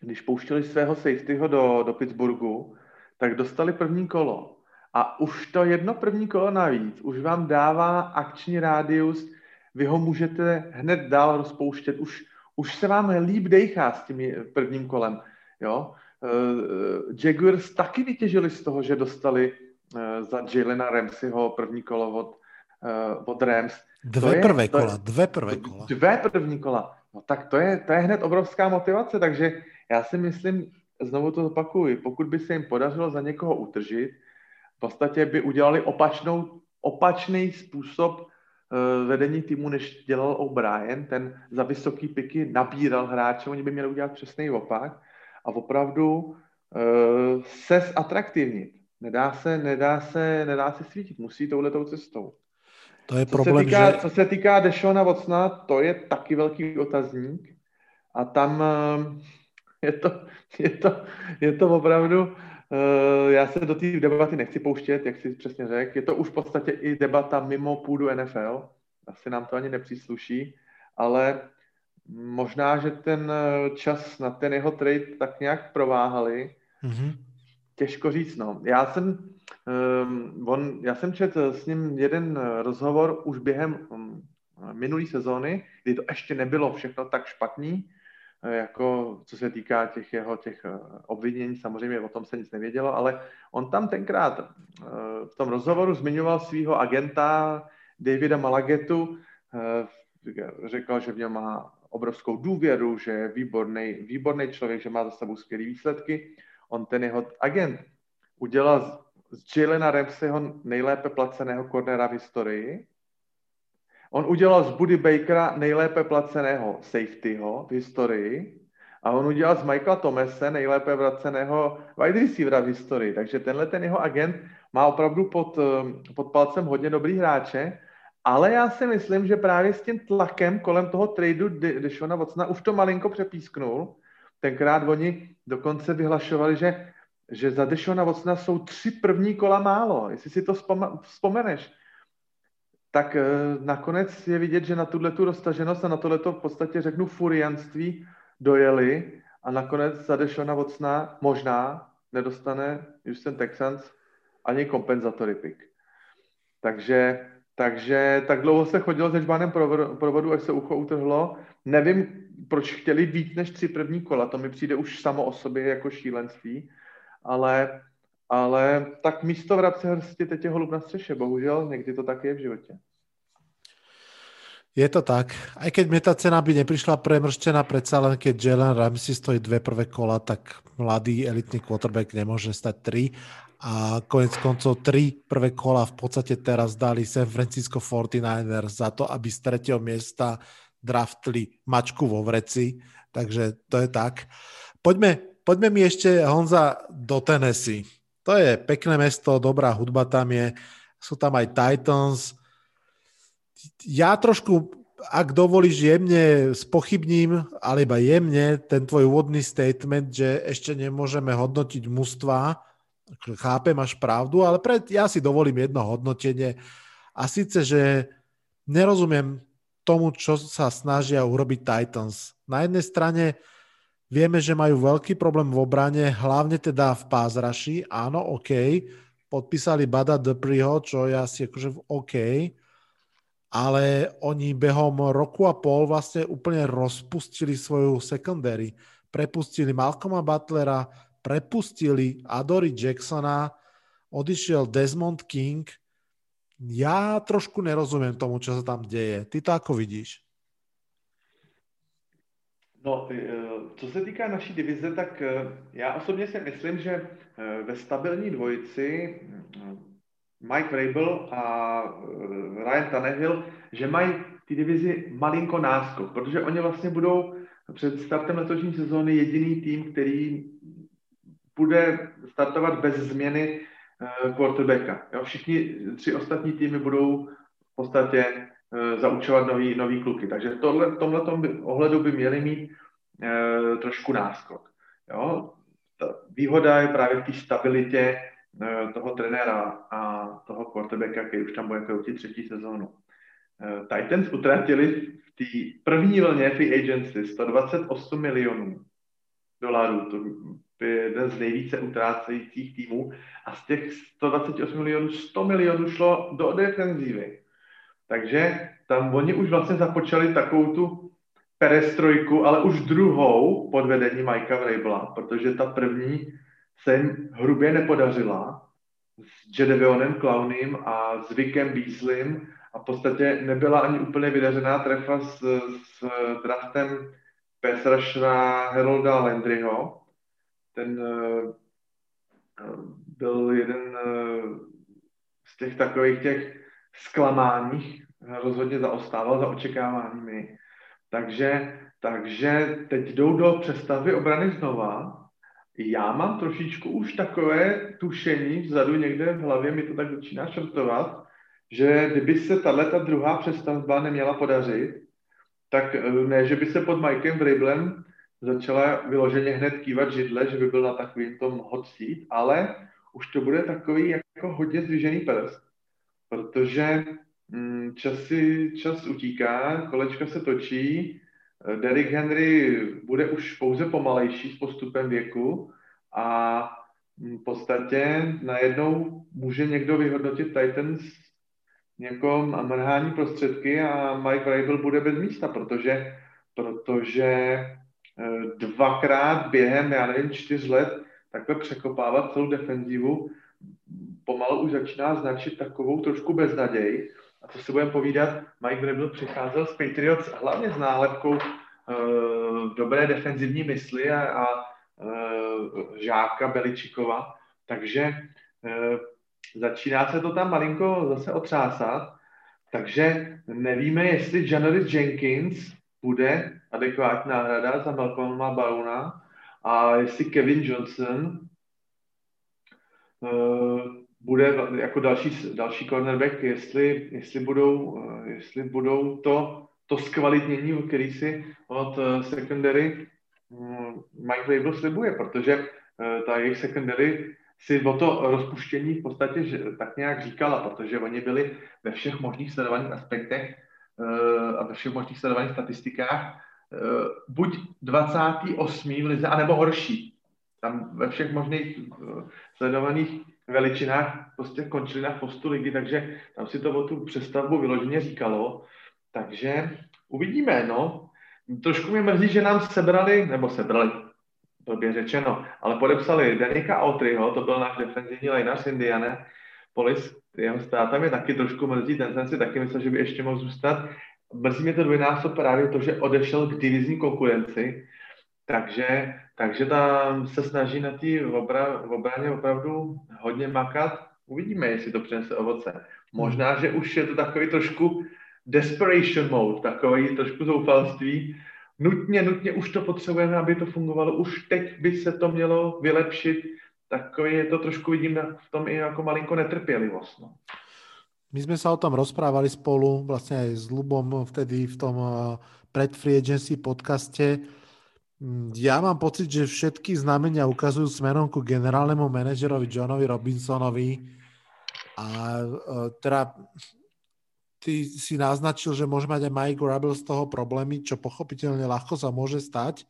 když pouštěli svého safetyho do, do Pittsburghu, tak dostali první kolo. A už to jedno první kolo navíc už vám dává akční rádius, vy ho můžete hned dál rozpouštět, už už se vám líp dejchá s tím prvním kolem. Jo? Uh, Jaguars taky vytěžili z toho, že dostali uh, za Jalena Ramseyho první kolo od, uh, od Rams. Dve je, prvé kola, dve prvé kola. Dve první kola. No tak to je, to je hned obrovská motivace, takže já si myslím, znovu to opakuju, pokud by se jim podařilo za někoho utržit, v podstatě by udělali opačnou, opačný způsob Eh, vedení týmu, než dělal O'Brien, ten za vysoký piky nabíral hráče, oni by měli udělat přesný opak a opravdu uh, se zatraktivnit. Nedá se, nedá se, nedá se svítit, musí touhletou cestou. To je co problém, se týká, že... Co se týká Dešona Vocna, to je taky velký otazník a tam uh, je to, je to, je to opravdu Uh, já se do té debaty nechci pouštět, jak si přesně řekl. Je to už v podstatě i debata mimo půdu NFL. Asi nám to ani nepřísluší, ale možná, že ten eh, čas na ten jeho trade tak nějak prováhali. Mm-hmm. Těžko říct, no. Já jsem, um, on, já jsem četl s ním jeden rozhovor už během um, minulé sezóny, kdy to ještě nebylo všechno tak špatný, Eh, jako co se týká těch jeho těch eh, obvinění, samozřejmě o tom se nic nevědělo, ale on tam tenkrát eh, v tom rozhovoru zmiňoval svého agenta Davida Malagetu, řekl, že v něm má obrovskou důvěru, že je výborný, výborný člověk, že má za sebou skvělé výsledky. On ten jeho agent udělal z Jalena Ramseyho nejlépe placeného kornera v historii On udělal z Buddy Bakera nejlépe placeného safetyho v historii a on udělal z Michaela Thomase nejlépe vraceného wide receivera v historii. Takže tenhle ten jeho agent má opravdu pod, eh, pod palcem hodně dobrý hráče, ale já si myslím, že právě s tím tlakem kolem toho tradu Deshona Watsona už to malinko přepísknul. Tenkrát oni dokonce vyhlašovali, že, že za Deshona Watsona jsou tři první kola málo. Jestli si to vzpomeneš tak eh, nakonec je vidět, že na tuhle tu roztaženost a na tohleto v podstatě řeknu furianství dojeli a nakonec za Dešona Vocna možná nedostane Houston Texans ani kompenzatory pick. Takže, takže tak dlouho se chodilo se žbánem provodu, až se ucho utrhlo. Nevím, proč chtěli víc než tři první kola, to mi přijde už samo o sobě jako šílenství, ale ale tak místo vrabce hrsti teď je holub na střeše, bohužel, někdy to tak je v životě. Je to tak. Aj keď mi tá cena by neprišla premrštená, predsa len keď Jalen Ramsey stojí dve prvé kola, tak mladý elitný quarterback nemôže stať tri. A konec koncov tri prvé kola v podstate teraz dali San Francisco 49ers za to, aby z tretieho miesta draftli mačku vo vreci. Takže to je tak. Poďme, poďme mi ešte, Honza, do Tennessee to je pekné mesto, dobrá hudba tam je, sú tam aj Titans. Ja trošku, ak dovolíš, jemne spochybním, alebo jemne ten tvoj úvodný statement, že ešte nemôžeme hodnotiť mužstva. Chápem, máš pravdu, ale pred, ja si dovolím jedno hodnotenie. A síce, že nerozumiem tomu, čo sa snažia urobiť Titans. Na jednej strane Vieme, že majú veľký problém v obrane, hlavne teda v pázraši. Áno, OK. Podpísali Bada Dupriho, čo je asi akože OK. Ale oni behom roku a pol vlastne úplne rozpustili svoju secondary. Prepustili Malcolma Butlera, prepustili Adory Jacksona, odišiel Desmond King. Ja trošku nerozumiem tomu, čo sa tam deje. Ty to ako vidíš? No, eh, co se týká naší divize, tak eh, já osobně si myslím, že eh, ve stabilní dvojici Mike Vrabel a Ryan Tannehill, že mají ty divizi malinko náskok, protože oni vlastně budou před startem letošní sezóny jediný tým, který bude startovat bez změny quarterbacka. Jo, všichni tři ostatní týmy budou v podstatě zaučovat nový, nový kluky. Takže v tohle, tomhle ohledu by měli mít uh, trošku náskok. Jo? Ta výhoda je právě v té stabilitě uh, toho trenéra a toho quarterbacka, který už tam bude jako třetí sezónu. Uh, Titans utratili v té první vlně free agency 128 milionů dolarů. To je jeden z nejvíce utrácejících týmů a z těch 128 milionů 100 milionů šlo do defenzívy. Takže tam oni už vlastně započali takovou tu perestrojku, ale už druhou pod vedením Mikea Vrabela, protože ta první se jim hrubě nepodařila s Jedevionem Clownem a s Vickem Beasleym a v podstatě nebyla ani úplně vydařená trefa s, s draftem Pesrašra Herolda Landryho, ten eh, byl jeden eh, z těch takových těch zklamání, rozhodně zaostával za očekáváními. Takže, takže teď jdou do přestavby obrany znova. Já mám trošičku už takové tušení vzadu někde v hlavě, mi to tak začíná šrtovat, že kdyby se tahle ta druhá přestavba neměla podařit, tak eh, ne, že by se pod Mikem Vriblem začala vyloženě hned kývat židle, že by byl na takovým tom hot seat, ale už to bude takový jako hodně zdvižený prst, protože mm, časy, čas utíká, kolečka se točí, Derrick Henry bude už pouze pomalejší s postupem věku a mm, v podstatě najednou může někdo vyhodnotit Titans jako mrhání prostředky a Mike Vrabel bude bez místa, protože, protože Eh, dvakrát během, já nevím, čtyř let takhle překopávat celou defenzivu, pomalu už začíná značit takovou trošku beznaděj. A co si budeme povídat, Mike Vrabel přicházel z Patriots hlavně s nálepkou uh, dobré defenzivní mysli a, a uh, žáka Beličikova, takže uh, začíná se to tam malinko zase otřásat, takže nevíme, jestli Janoris Jenkins bude adekvátní náhrada za Malcolma Barona a jestli Kevin Johnson bude jako další, další cornerback, jestli, jestli, budou, uh, jestli budou to, to zkvalitnění, který si od uh, secondary um, Mike Vrabel slibuje, protože uh, ta jejich secondary si o to rozpuštění v podstatě že, tak nějak říkala, protože oni byli ve všech možných sledovaných aspektech a ve všech možných sledovaných statistikách Eh, buď 28. v lize, anebo horší. Tam ve všech možných eh, sledovaných veličinách prostě končili na postu ligy, takže tam si to o tu přestavbu vyloženě říkalo. Takže uvidíme, no. Trošku mě mrzí, že nám sebrali, nebo sebrali, blbě řečeno, ale podepsali Danika Autryho, to byl náš defenzivní lineař Indiana, Polis, jeho ztráta mě taky trošku mrzí, ten jsem si taky myslel, že by ještě mohl zůstat mrzí mě to dvojnásob právě to, že odešel k divizní konkurenci, takže, takže tam se snaží na té obra, obraně opravdu hodně makat. Uvidíme, jestli to přinese ovoce. Možná, že už je to takový trošku desperation mode, takový trošku zoufalství. Nutně, nutně už to potřebujeme, aby to fungovalo. Už teď by se to mělo vylepšit. Takový je to trošku, vidím v tom i jako malinko netrpělivost. No. My sme sa o tom rozprávali spolu vlastne aj s Lubom vtedy v tom eh, pred Free Agency podcaste. Mm, ja mám pocit, že všetky znamenia ukazujú smerom ku generálnemu manažerovi Johnovi Robinsonovi. A eh, teda ty si naznačil, že môže mať aj Mike Rabel z toho problémy, čo pochopiteľne ľahko sa môže stať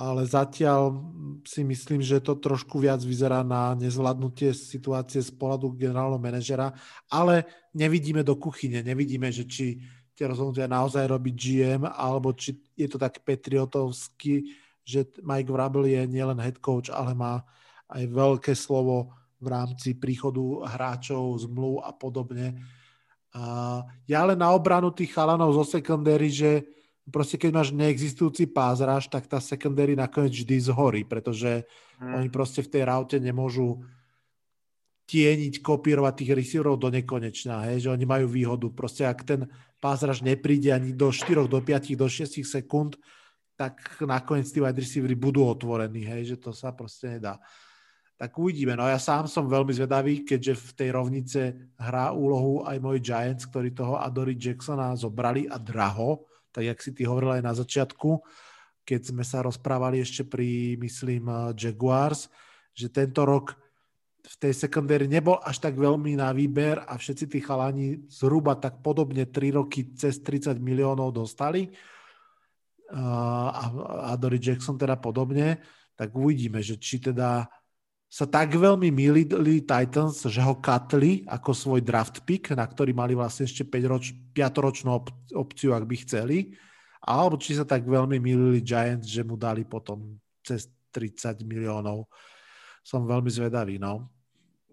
ale zatiaľ si myslím, že to trošku viac vyzerá na nezvládnutie situácie z pohľadu generálneho manažera, ale nevidíme do kuchyne, nevidíme, že či tie rozhodnutia naozaj robí GM, alebo či je to tak patriotovsky, že Mike Vrabel je nielen head coach, ale má aj veľké slovo v rámci príchodu hráčov, zmluv a podobne. A ja ale na obranu tých chalanov zo secondary, že proste keď máš neexistujúci pázraž, tak tá secondary nakoniec vždy zhorí, pretože hmm. oni proste v tej raute nemôžu tieniť, kopírovať tých receiverov do nekonečna, hej, že oni majú výhodu. Proste ak ten pázraž nepríde ani do 4, do 5, do 6 sekúnd, tak nakoniec tí wide receivery budú otvorení, hej, že to sa proste nedá. Tak uvidíme. No ja sám som veľmi zvedavý, keďže v tej rovnice hrá úlohu aj môj Giants, ktorí toho Adory Jacksona zobrali a draho, tak jak si ty hovoril aj na začiatku, keď sme sa rozprávali ešte pri, myslím, Jaguars, že tento rok v tej sekundéri nebol až tak veľmi na výber a všetci tí chalani zhruba tak podobne 3 roky cez 30 miliónov dostali a Dory Jackson teda podobne, tak uvidíme, že či teda sa tak veľmi milili Titans, že ho katli ako svoj draft pick, na ktorý mali vlastne ešte 5 roč, 5 ročnú op- opciu, ak by chceli, alebo či sa tak veľmi milili Giants, že mu dali potom cez 30 miliónov. Som veľmi zvedavý, no.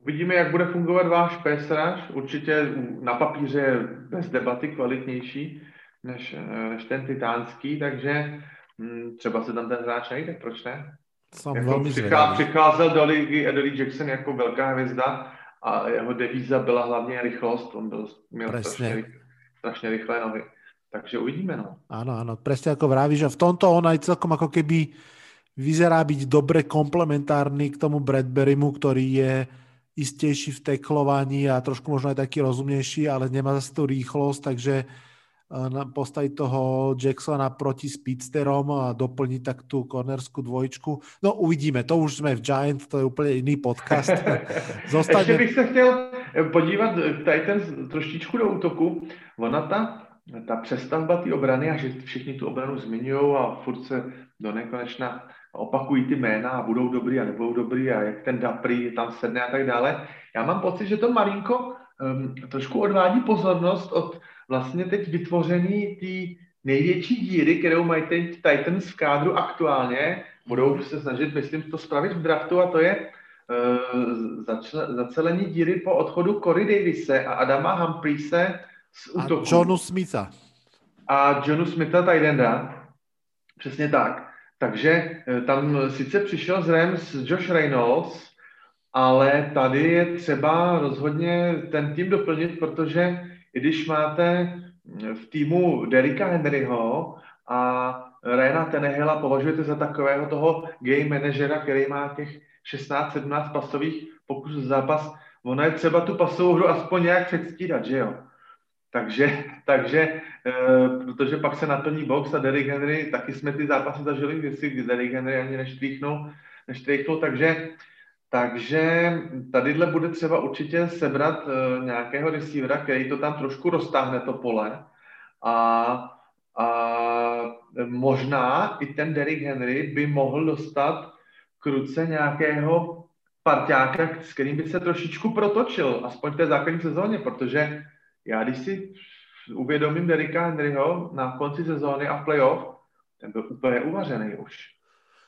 Uvidíme, jak bude fungovat váš PSRaž. Určitě na papíře je bez debaty kvalitnější než, než ten titánský, takže hm, třeba se tam ten hráč najde, proč ne? Jsem jako velmi přichá, přicházel do ligy Eddie Jackson jako velká hvězda a jeho devíza byla hlavně rychlost. On byl, měl strašně, strašně rychlé nohy. Takže uvidíme, no. Áno, áno, presne ako vravíš, že v tomto on aj celkom ako keby vyzerá byť dobre komplementárny k tomu Bradburymu, ktorý je istejší v teklovaní a trošku možno aj taký rozumnejší, ale nemá zase tú rýchlosť, takže eh, postaviť toho Jacksona proti speedsterom a doplniť tak tú cornerskú dvojčku. No uvidíme, to už jsme v Giant, to je úplně jiný podcast. Zostaňme... Ještě bych se chtěl eh, podívat tady ten trošičku do útoku. Ona ta, ta přestavba té obrany a že všichni tu obranu zmiňují a furt se do nekonečna opakují ty jména a budou dobrý a nebudou dobrý a jak ten Dapri tam sedne a tak dále. Já mám pocit, že to Marinko um, trošku odvádí pozornost od vlastně teď vytvoření té největší díry, kterou mají teď Titans v kádru aktuálně. Budou se snažit, myslím, to spravit v draftu a to je uh, zacelení díry po odchodu Corey Davise a Adama Humphreys z útoku. A Johnu Smitha. A Johnu Smitha Tidenda. Přesně tak. Takže eh, tam sice přišel z Rams Josh Reynolds, ale tady je třeba rozhodně ten tým doplnit, protože i když máte v týmu Derika Henryho a Rena Tenehilla považujete za takového toho game managera, který má těch 16-17 pasových pokusů zápas, ono je třeba tu pasovou hru aspoň nějak předstírat, že jo? Takže, takže e, protože pak se naplní box a Derrick Henry, taky jsme ty zápasy zažili kdy Derrick Henry ani neštríknul, neštríknul takže, takže tadyhle bude třeba určitě sebrat e, nějakého receivera, který to tam trošku roztáhne to pole a, a možná i ten Derrick Henry by mohl dostat k ruce nějakého parťáka, s kterým by se trošičku protočil, aspoň v té základní sezóně, protože já když si uvědomím Derika Henryho na konci sezóny a playoff, ten byl úplně uvařený už.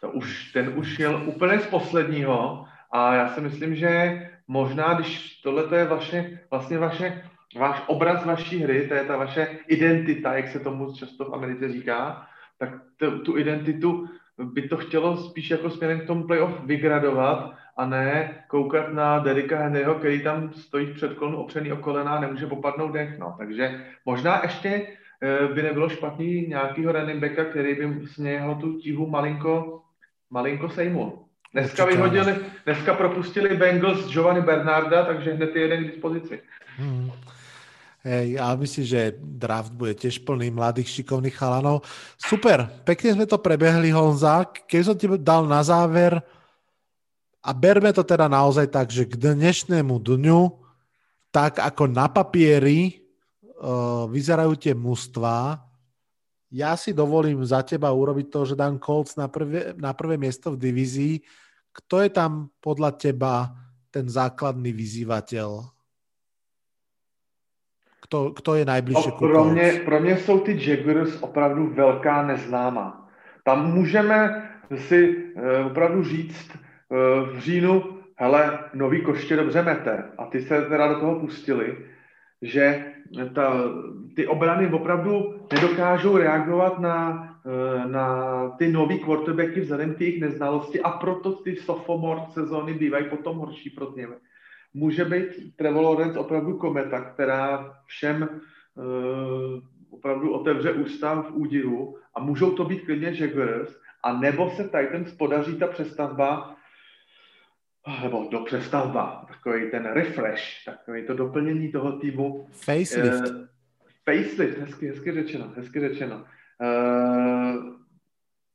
To už, ten už jel úplně z posledního a já si myslím, že možná, když tohle je vaše, vlastně vaše, váš obraz vaší hry, to je ta vaše identita, jak se tomu často v Americe říká, tak tu, tu identitu by to chtělo spíš jako směrem k tomu playoff vygradovat a ne koukat na Derika Henryho, který tam stojí před kolonu opřený o kolena a nemůže popadnout dech. No. Takže možná ještě eh, by nebylo špatný nějakýho running backa, který by z něho tu tíhu malinko, malinko sejmul. Dneska vyhodili, dneska propustili Bengals Giovanni Bernarda, takže hned je jeden k dispozici. Hmm. Hej, a myslím, že draft bude tiež plný mladých šikovných chalanov. Super, pekne sme to prebehli, Honza. Keď som ti dal na záver a berme to teda naozaj tak, že k dnešnému dňu, tak ako na papieri uh, vyzerajú tie mužstva, ja si dovolím za teba urobiť to, že dám Colts na prvé, na prvé miesto v divízii. Kto je tam podľa teba ten základný vyzývateľ? Kto, kto je najbližší no, pro, mě, pro mě jsou ty Jaguars opravdu velká neznámá. Tam můžeme si uh, opravdu říct, v říjnu, hele, nový koště dobře mete. A ty se teda do toho pustili, že ta, ty obrany opravdu nedokážou reagovat na, eh, na ty nový quarterbacky vzhledem k jejich neznalosti a proto ty sophomore sezóny bývají potom horší pro ně. může být Trevor Lawrence opravdu kometa, která všem uh, opravdu otevře ústa v údivu a můžou to být klidně Jaguars, a nebo se Titans podaří ta přestavba nebo do přestavba, takový ten refresh, takový to doplnění toho týmu. Facelift. Uh, facelift, hezky, hezky řečeno, hezky řečeno. Uh,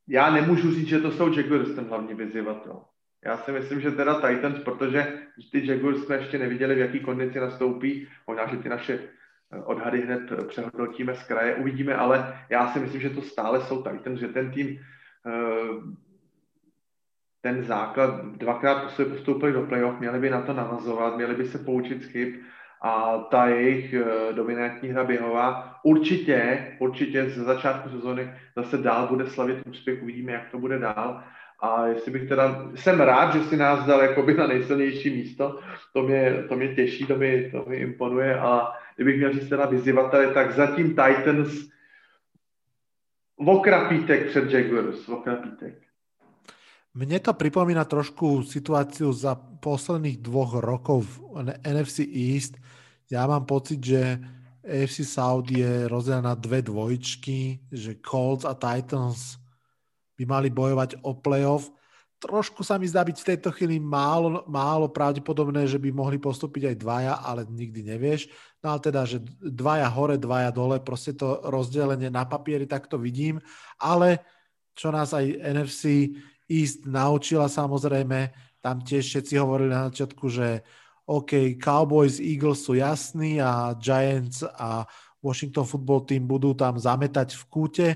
já nemůžu říct, že to jsou Jaguars ten hlavní vyzývatel. Já si myslím, že teda Titans, protože ty Jaguars jsme ještě neviděli, v jaký kondici nastoupí, možná, že ty naše eh, odhady hned přehodnotíme z kraje, uvidíme, ale já si myslím, že to stále jsou Titans, že ten tým ten základ, dvakrát po sobě postoupili do playoff, měli by na to navazovat, měli by se poučit z chyb a ta jejich uh, dominantní hra běhová určitě, určitě ze začátku sezóny zase dál bude slavit úspěch, uvidíme, jak to bude dál. A jestli bych teda, jsem rád, že si nás dal jakoby na nejsilnější místo, to mě, to mě těší, to mi, to mi imponuje a kdybych měl říct teda vyzývatele, tak zatím Titans okrapítek před Jaguars, okrapítek. Mne to pripomína trošku situáciu za posledných dvoch rokov v NFC East. Ja mám pocit, že AFC South je rozdelená na dve dvojčky, že Colts a Titans by mali bojovať o playoff. Trošku sa mi zdá byť v tejto chvíli málo, málo pravdepodobné, že by mohli postúpiť aj dvaja, ale nikdy nevieš. No ale teda, že dvaja hore, dvaja dole, proste to rozdelenie na papieri takto vidím, ale čo nás aj NFC East naučila samozrejme. Tam tiež všetci hovorili na začiatku, že OK, Cowboys, Eagles sú jasní a Giants a Washington football team budú tam zametať v kúte.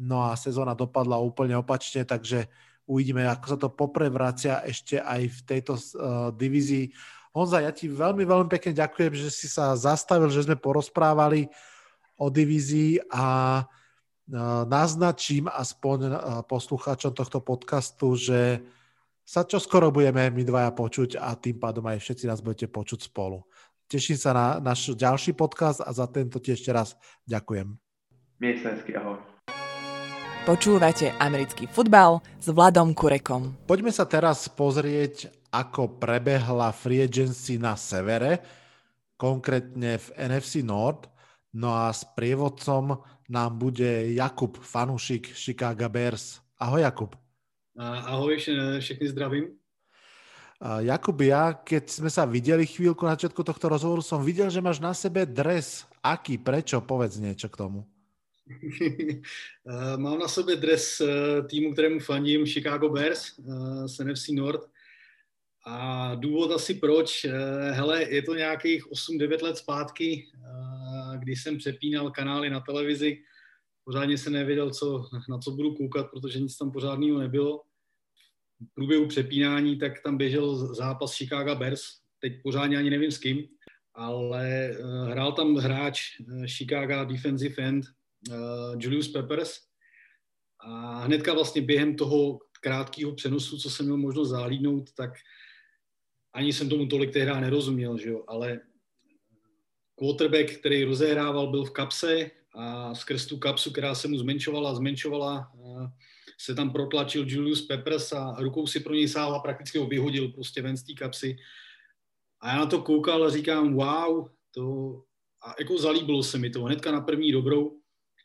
No a sezóna dopadla úplne opačne, takže uvidíme, ako sa to poprevracia ešte aj v tejto uh, divízii. Honza, ja ti veľmi, veľmi pekne ďakujem, že si sa zastavil, že sme porozprávali o divízii a naznačím aspoň poslucháčom tohto podcastu, že sa čo skoro budeme my dvaja počuť a tým pádom aj všetci nás budete počuť spolu. Teším sa na náš ďalší podcast a za tento ti ešte raz ďakujem. Miej ahoj. Počúvate americký futbal s Vladom Kurekom. Poďme sa teraz pozrieť, ako prebehla free agency na severe, konkrétne v NFC North. No a s prievodcom nám bude Jakub, fanúšik Chicago Bears. Ahoj Jakub. Ahoj, všechny zdravím. Jakub, ja keď sme sa videli chvíľku na začiatku tohto rozhovoru, som videl, že máš na sebe dres. Aký? Prečo? Povedz niečo k tomu. Mám na sobě dres eh, týmu, kterému fandím, Chicago Bears z eh, NFC North. A důvod asi proč, eh, hele, je to nějakých 8-9 let zpátky, když jsem přepínal kanály na televizi, pořádně se nevěděl, co, na co budu koukat, protože nic tam pořádného nebylo. V průběhu přepínání tak tam běžel zápas Chicago Bears, teď pořádně ani nevím s kým, ale uh, hrál tam hráč uh, Chicago defensive end uh, Julius Peppers a hnedka vlastně během toho krátkého přenosu, co jsem měl možnost zahlídnout, tak ani jsem tomu tolik tehdy nerozuměl, že jo, ale quarterback, který rozehrával, byl v kapse a skrz tu kapsu, která se mu zmenšovala, zmenšovala, se tam protlačil Julius Peppers a rukou si pro něj sáhl a prakticky ho vyhodil prostě ven z té kapsy. A já na to koukal a říkám, wow, to... A jako zalíbilo se mi to hnedka na první dobrou,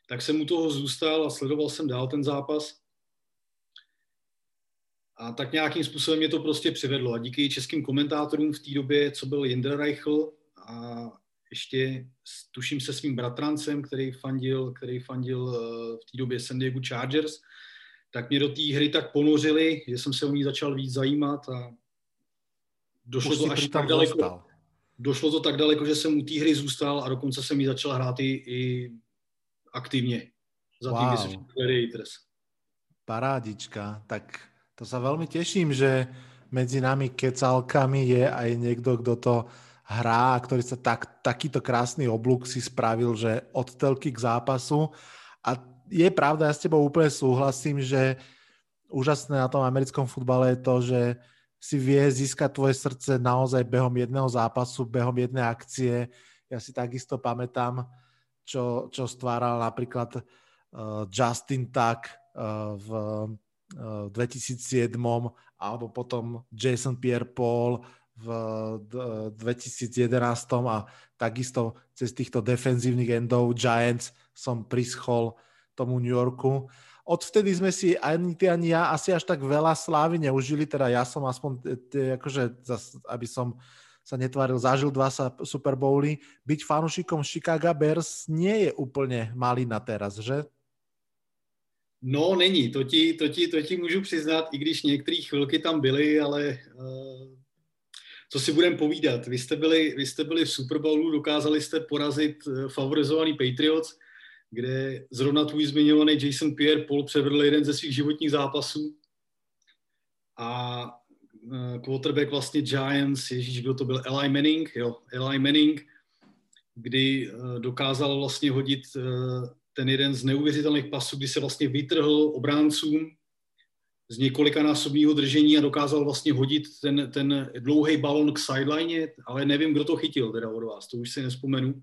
tak jsem u toho zůstal a sledoval jsem dál ten zápas. A tak nějakým způsobem mě to prostě přivedlo. A díky českým komentátorům v té době, co byl Jindra Reichl a ještě tuším se svým bratrancem, který fandil, který fandil eh, v té době San Diego Chargers, tak mě do té hry tak ponořili, že jsem se o ní začal víc zajímat a došlo Už to až tak daleko. Dostal. Došlo to tak daleko, že jsem u té hry zůstal a dokonce jsem ji začal hrát i, i aktivně za wow. tým Gladiators. Parádička, tak to sa veľmi teším, že medzi nami kecalkami je aj niekto, kto to hrá, ktorý sa tak, takýto krásny oblúk si spravil, že od telky k zápasu. A je pravda, ja s tebou úplne súhlasím, že úžasné na tom americkom futbale je to, že si vie získať tvoje srdce naozaj behom jedného zápasu, behom jednej akcie. Ja si takisto pamätám, čo, čo stváral napríklad uh, Justin Tuck uh, v uh, 2007 alebo potom Jason Pierre-Paul v 2011 a takisto cez týchto defenzívnych endov Giants som prischol tomu New Yorku. Odvtedy sme si ani ty, ani ja asi až tak veľa slávy neužili, teda ja som aspoň, akože, aby som sa netváril, zažil dva Super Bowly. Byť fanúšikom Chicago Bears nie je úplne malý na teraz, že? No, není, to ti, to, ti, to ti můžu přiznat, i když některé chvilky tam byly, ale uh, co si budeme povídat, vy jste, byli, vy jste byli v Super Bowlu, dokázali jste porazit uh, favorizovaný Patriots, kde zrovna tvůj zmiňovaný Jason Pierre-Paul převedl jeden ze svých životních zápasů. A uh, quarterback vlastně Giants, ježíš, kdo to byl, Eli Manning, jo, Eli Manning, kdy uh, dokázal vlastně hodit ten jeden z neuvěřitelných pasů, kdy se vlastně vytrhl obráncům z několika násobního držení a dokázal vlastně hodit ten, ten dlouhý balon k sideline, ale nevím, kdo to chytil teda od vás, to už si nespomenu.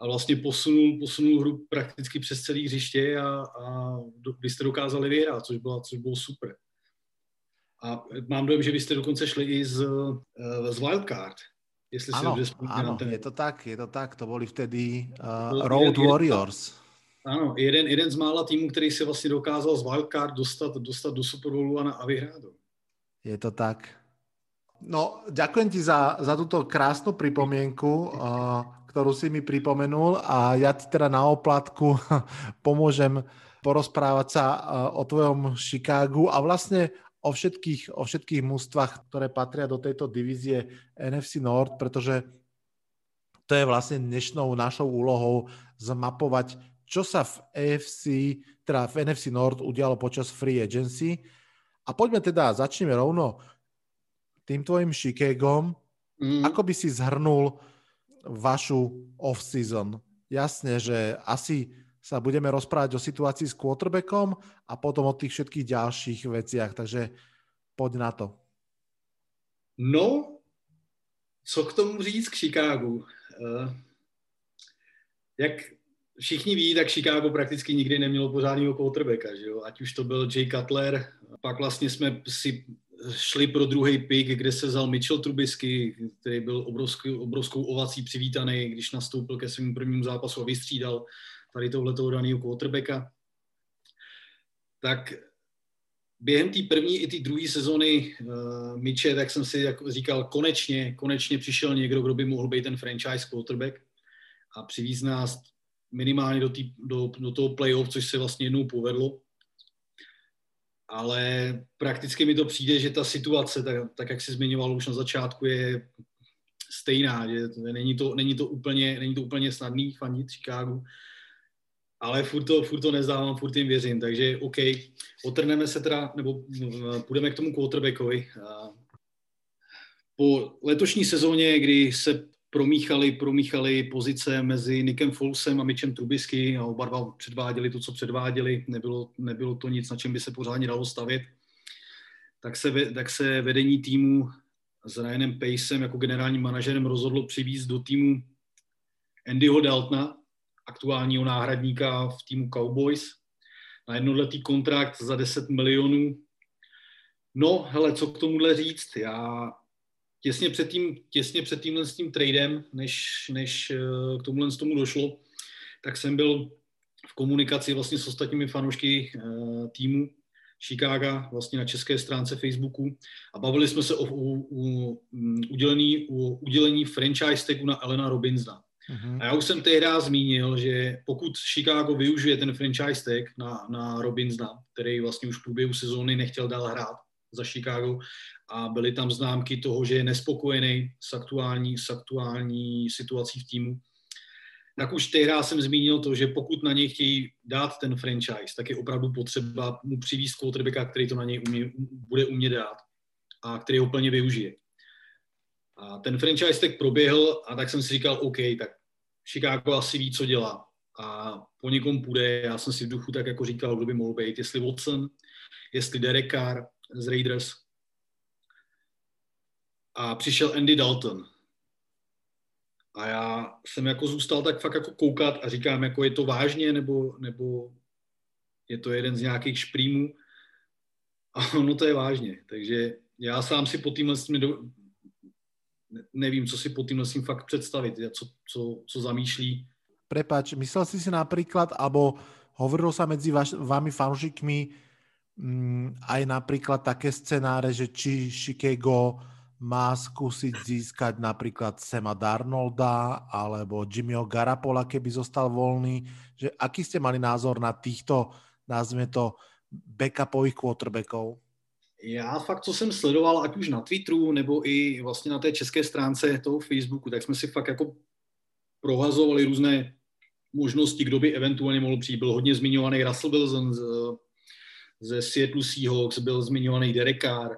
A vlastně posunul, posunul hru prakticky přes celý hřiště a, a do, vy jste dokázali vyhrát, což bylo, což bylo super. A mám dojem, že vy jste dokonce šli i z, eh, z Wildcard. Jestli ano, si ano, je to tak, je to tak, to byli vtedy uh, Road Warriors. Ano, jeden, jeden z mála týmů, který se vlastně dokázal z wildcard dostat, dostat do Super Bowlu a, a vyhrát. Je to tak. No, ďakujem ti za, za túto krásnu pripomienku, uh, ktorú si mi pripomenul a ja ti teda na oplatku pomôžem porozprávať sa uh, o tvojom Chicagu a vlastne o všetkých, o všetkých mústvach, ktoré patria do tejto divízie NFC North, pretože to je vlastne dnešnou našou úlohou zmapovať čo sa v AFC, teda v NFC North udialo počas free agency. A poďme teda, začneme rovno tým tvojim Chicagom. Mm. Ako by si zhrnul vašu off-season? Jasne, že asi sa budeme rozprávať o situácii s quarterbackom a potom o tých všetkých ďalších veciach, takže poď na to. No, co k tomu říct k Chicagu? Uh, jak všichni ví, tak Chicago prakticky nikdy nemělo pořádného quarterbacka, že jo? ať už to byl Jay Cutler, pak vlastně jsme si šli pro druhý pick, kde se vzal Mitchell Trubisky, který byl obrovskou, obrovskou ovací přivítaný, když nastoupil ke svému prvnímu zápasu a vystřídal tady tohletou daného quarterbacka. Tak během té první i té druhé sezony uh, Mitche, tak jsem si jako říkal, konečně, konečně přišel někdo, kdo by mohl být ten franchise quarterback a přivíz nás minimálně do, tý, do, do toho playoff, což se vlastně jednou povedlo. Ale prakticky mi to přijde, že ta situace, tak, tak jak si zmiňoval už na začátku, je stejná, že to, není, to, není, to úplně, není to úplně snadný fandit Chicago, ale furt to, furt to nezdávám, furt jim věřím, takže OK, otrneme se teda, nebo no, půjdeme k tomu quarterbackovi. Po letošní sezóně, kdy se promíchali, promíchali pozice mezi Nikem Folsem a Mitchem Trubisky a oba dva předváděli to, co předváděli. Nebylo, nebylo to nic, na čem by se pořádně dalo stavět. Tak se, tak se vedení týmu s Ryanem Pacem jako generálním manažerem rozhodlo přivízt do týmu Andyho Daltona, aktuálního náhradníka v týmu Cowboys, na jednoletý kontrakt za 10 milionů. No, hele, co k tomuhle říct? Já těsně před tím, těsně před tímhle s tím tradem, než, než eh, k tomuhle z tomu došlo, tak jsem byl v komunikaci vlastně s ostatními fanoušky uh, týmu Chicago vlastně na české stránce Facebooku a bavili jsme se o, o, o, mm, udělení, o udělení franchise tagu na Elena Robinsona. Uh-huh. A já už jsem tehdy zmínil, že pokud Chicago využije ten franchise tag na, na Robinsona, který vlastně už v průběhu sezóny nechtěl dál hrát za Chicago, a byly tam známky toho, že je nespokojený s aktuální, s aktuální situací v týmu. Tak už tehdy jsem zmínil to, že pokud na něj chtějí dát ten franchise, tak je opravdu potřeba mu přivízt quarterbacka, který to na něj umí, bude umět dát a který ho plně využije. A ten franchise tak proběhl a tak jsem si říkal, OK, tak Chicago asi ví, co dělá a po někom půjde. Já jsem si v duchu tak jako říkal, kdo by mohl být, jestli Watson, jestli Derek Carr z Raiders, a přišel Andy Dalton. A já jsem jako zůstal tak fakt jako koukat a říkám, jako je to vážně, nebo, nebo je to jeden z nějakých šprýmů. A ono to je vážně. Takže já sám si po týmhle nevím, co si tím nosím fakt představit, co, co, co zamýšlí. Prepač, myslel si si napríklad, alebo hovorilo sa medzi vaš, vami aj napríklad také scenáre, že či Chicago má skúsiť získať napríklad Sema Darnolda alebo Jimmyho Garapola, keby zostal voľný. Že aký ste mali názor na týchto, nazveme to, backupových quarterbackov? Já fakt, co jsem sledoval, ať už na Twitteru, nebo i vlastně na té české stránce toho Facebooku, tak jsme si fakt jako prohazovali různé možnosti, kdo by eventuálně mohl přijít. Byl hodně zmiňovaný Russell Wilson z, ze Seattle Seahawks, byl zmiňovaný Derek Carr,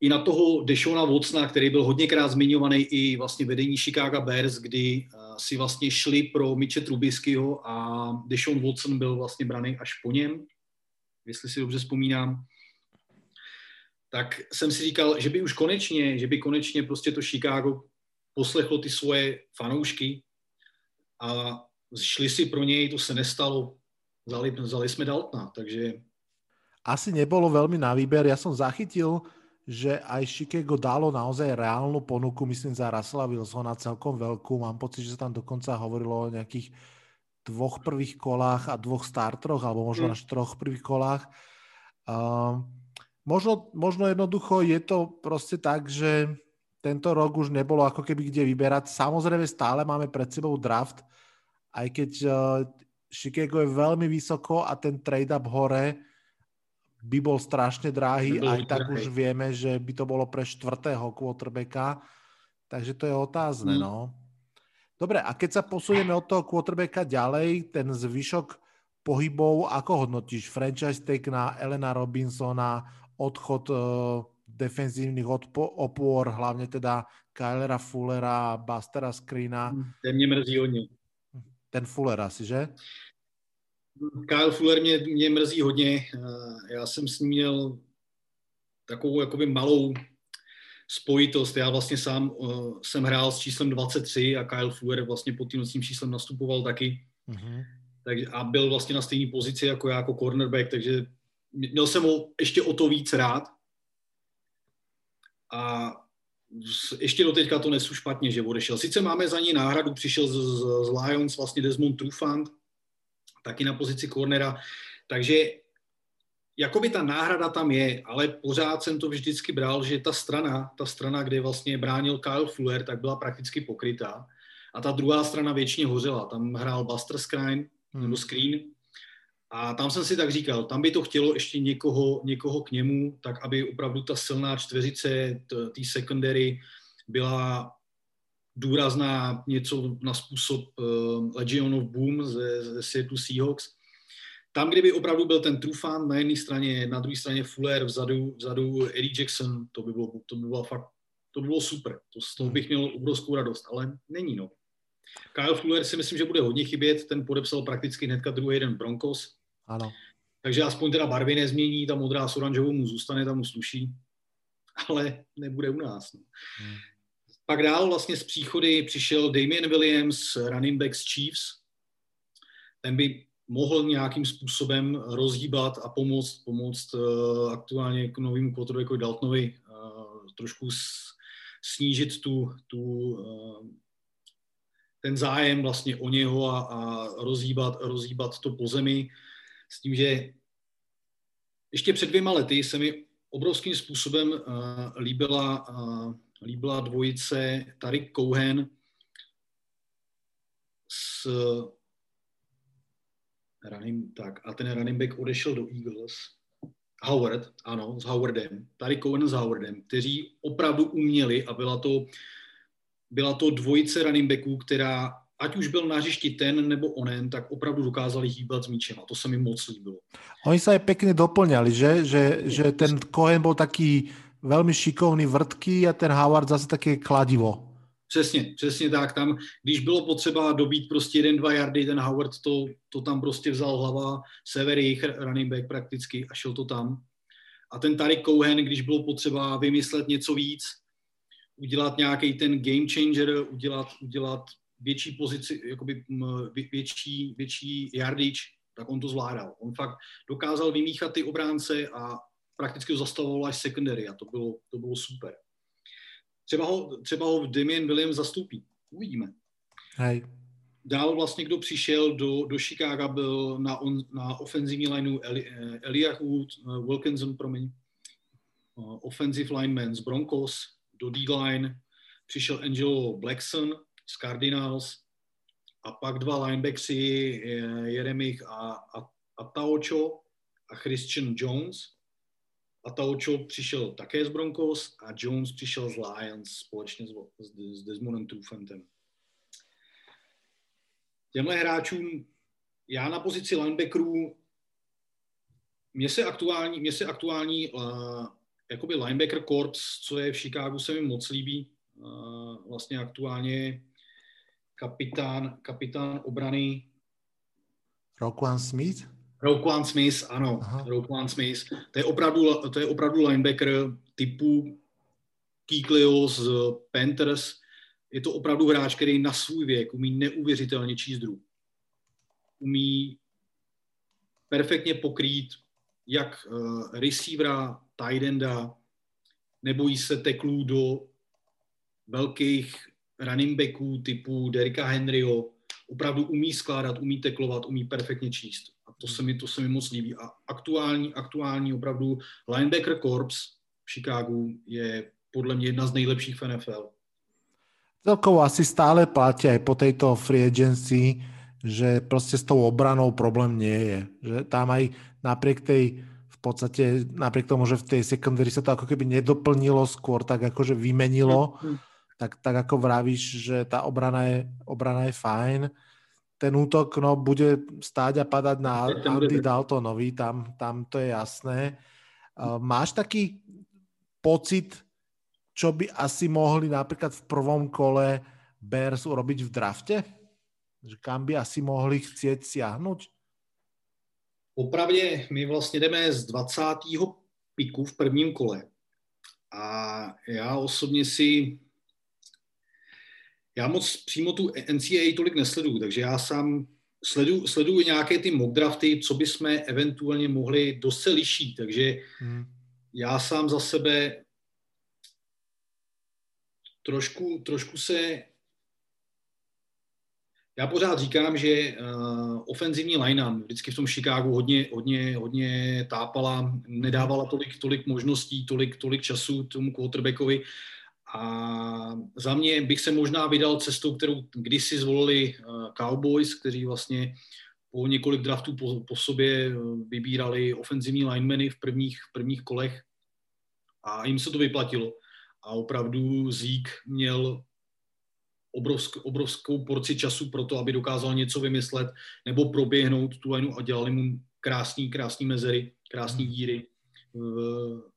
i na toho Deshona Watsona, který byl hodněkrát zmiňovaný i vlastně vedení Chicago Bears, kdy uh, si vlastně šli pro Mitche Trubiskyho a Deshaun Watson byl vlastně braný až po něm, jestli si dobře vzpomínám. Tak jsem si říkal, že by už konečně, že by konečně prostě to Chicago poslechlo ty svoje fanoušky a šli si pro něj, to se nestalo, vzali, vzali jsme Daltna, takže... Asi nebolo veľmi na výber, ja som zachytil že aj Chicago dalo naozaj reálnu ponuku, myslím, za Russella Wilsona celkom veľkú. Mám pocit, že sa tam dokonca hovorilo o nejakých dvoch prvých kolách a dvoch startroch, alebo možno mm. až troch prvých kolách. Uh, možno, možno jednoducho je to proste tak, že tento rok už nebolo ako keby kde vyberať. Samozrejme stále máme pred sebou draft, aj keď uh, Chicago je veľmi vysoko a ten trade-up hore by bol strašne drahý, aj tak už vieme, že by to bolo pre štvrtého quarterbacka, takže to je otázne, mm. no. Dobre, a keď sa posunieme od toho quarterbacka ďalej, ten zvyšok pohybov, ako hodnotíš? Franchise tag na Elena Robinsona, odchod uh, defenzívnych odpo- opôr, hlavne teda Kylera Fullera, Bustera Screena. Ten mě mrzí hodně. Ten Fuller asi, že? Kyle Fuller mě, mě mrzí hodně. Eh, já jsem s ním měl takovou jakoby malou spojitost. Já vlastně sám uh, jsem hrál s číslem 23 a Kyle Fuller vlastně pod tím nocním číslem nastupoval taky. Mm-hmm. Tak, a byl vlastně na stejné pozici jako já, jako cornerback, takže měl jsem ho ještě o to víc rád. A ještě do teďka to nesu špatně, že odešel. Sice máme za ní náhradu, přišel z, z, z Lions vlastně Desmond Trufant, taky na pozici cornera. Takže jakoby ta náhrada tam je, ale pořád jsem to vždycky bral, že ta strana, ta strana, kde vlastně bránil Kyle Fuller, tak byla prakticky pokrytá. A ta druhá strana většině hořela. Tam hrál Buster Screen, hmm. nebo Screen. A tam jsem si tak říkal, tam by to chtělo ještě někoho, někoho k němu, tak aby opravdu ta silná čtveřice té secondary byla důrazná něco na způsob uh, Legion of Boom ze, ze Seattle Seahawks. Tam, kdyby opravdu byl ten Trufant na jedné straně, na druhé straně Fuller, vzadu, vzadu Eddie Jackson, to by bylo, to by bylo fakt, to by bylo super. To, z toho bych měl obrovskou radost, ale není no. Kyle Fuller si myslím, že bude hodně chybět, ten podepsal prakticky hnedka druhý jeden Broncos. Ano. Takže aspoň teda barvy nezmění, ta modrá s oranžovou mu zůstane, tam mu sluší, ale nebude u nás. No. Hmm. Pak dál vlastně z příchody přišel Damien Williams, running back z Chiefs. Ten by mohl nějakým způsobem rozhýbat a pomoct, pomoct uh, aktuálně k novému quarterbacku Daltonovi uh, trošku s, snížit tu, tu, uh, ten zájem vlastně o něho a, a rozhýbat, rozhýbat to po zemi s tím, že ještě před dvěma lety se mi obrovským způsobem uh, líbila uh, líbila dvojice Tarik Cohen s running, tak, a ten running back odešel do Eagles. Howard, ano, s Howardem. Tady Cohen s Howardem, kteří opravdu uměli a byla to, byla to dvojice running backů, která ať už byl na hřišti ten nebo onen, tak opravdu dokázali hýbat s míčem a to se mi moc líbilo. Oni se aj pekne doplňali, že? Že, že ten Cohen byl taký velmi šikovný vrtky a ten Howard zase také kladivo. Přesně, přesně tak. Tam, když bylo potřeba dobít prostě jeden, dva yardy, ten Howard to, to tam prostě vzal hlava, sever jejich running back prakticky a šel to tam. A ten Tarik Cohen, když bylo potřeba vymyslet něco víc, udělat nějaký ten game changer, udělat, udělat větší pozici, jakoby větší, větší yardage, tak on to zvládal. On fakt dokázal vymíchat ty obránce a prakticky ho zastavovalo až secondary a to bylo, to bylo super. třeba ho, třeba ho Damien Williams zastoupí. Uvidíme. Hej. Dál vlastně, kdo přišel do, do Chicaga, byl na, on, na ofenzivní lineu Eli, eh, Eliahu uh, Wilkinson, promiň, uh, offensive lineman z Broncos, do D-line přišel Angelo Blackson z Cardinals a pak dva linebacksy Jeremich a, a, a Taocho a Christian Jones. A Taocho přišel také z Broncos a Jones přišel z Lions společně s, s, Desmondem Trufentem těmhle hráčům, já na pozici linebackerů, mně se aktuální, mně se aktuální uh, jakoby linebacker corps, co je v Chicagu, se mi moc líbí. Uh, vlastně aktuálně kapitán, kapitán obrany Roquan Smith? Roquan Smith, ano, Roquan Smith. To je, opravdu, to je opravdu linebacker typu Kiklio z Panthers, je to opravdu hráč, který na svůj věk umí neuvěřitelně číst druh. Umí perfektně pokrýt jak uh, receivera, tight enda, nebojí se teklů do velkých running backů typu Derika Henryho, opravdu umí skládat, umí teklovat, umí perfektně číst. A to se mi, to se mi moc líbí. A aktuální, aktuální opravdu linebacker corps v Chicagu je podle mě jedna z nejlepších v NFL celkovo asi stále platí aj po tejto free agency, že proste s tou obranou problém nie je. Že tam aj napriek tej v podstate, napriek tomu, že v tej secondary sa to ako keby nedoplnilo, skôr tak akože vymenilo, mm-hmm. Tak, tak ako vravíš, že tá obrana je, obrana je fajn. Ten útok no, bude stáť a padať na Andy Daltonovi, tam, tam to je jasné. Uh, máš taký pocit, čo by asi mohli napríklad v prvom kole Bears urobiť v drafte? Že kam by asi mohli chcieť siahnuť? Popravdě, my vlastně jdeme z 20. piku v prvním kole. A já osobně si já moc přímo tu NCAA tolik nesleduju, takže já sám sleduju, sleduju nějaké ty mock drafty, co by jsme eventuálně mohli, dost se liší, takže hmm. já sám za sebe trošku, trošku se já pořád říkám, že uh, ofenzivní linea vždycky v tom Chicagu hodně, hodně, hodně tápala, nedávala tolik, tolik možností, tolik, tolik času tomu quarterbackovi. A za mě bych se možná vydal cestou, kterou kdysi zvolili uh, Cowboys, kteří vlastně po několik draftů po, po sobě vybírali ofenzivní linemeny v prvních, v prvních kolech a jim se to vyplatilo a opravdu Zík měl obrovsk, obrovskou porci času pro to, aby dokázal něco vymyslet nebo proběhnout tu lineu a dělali mu krásný, krásný mezery, krásný hmm. díry v,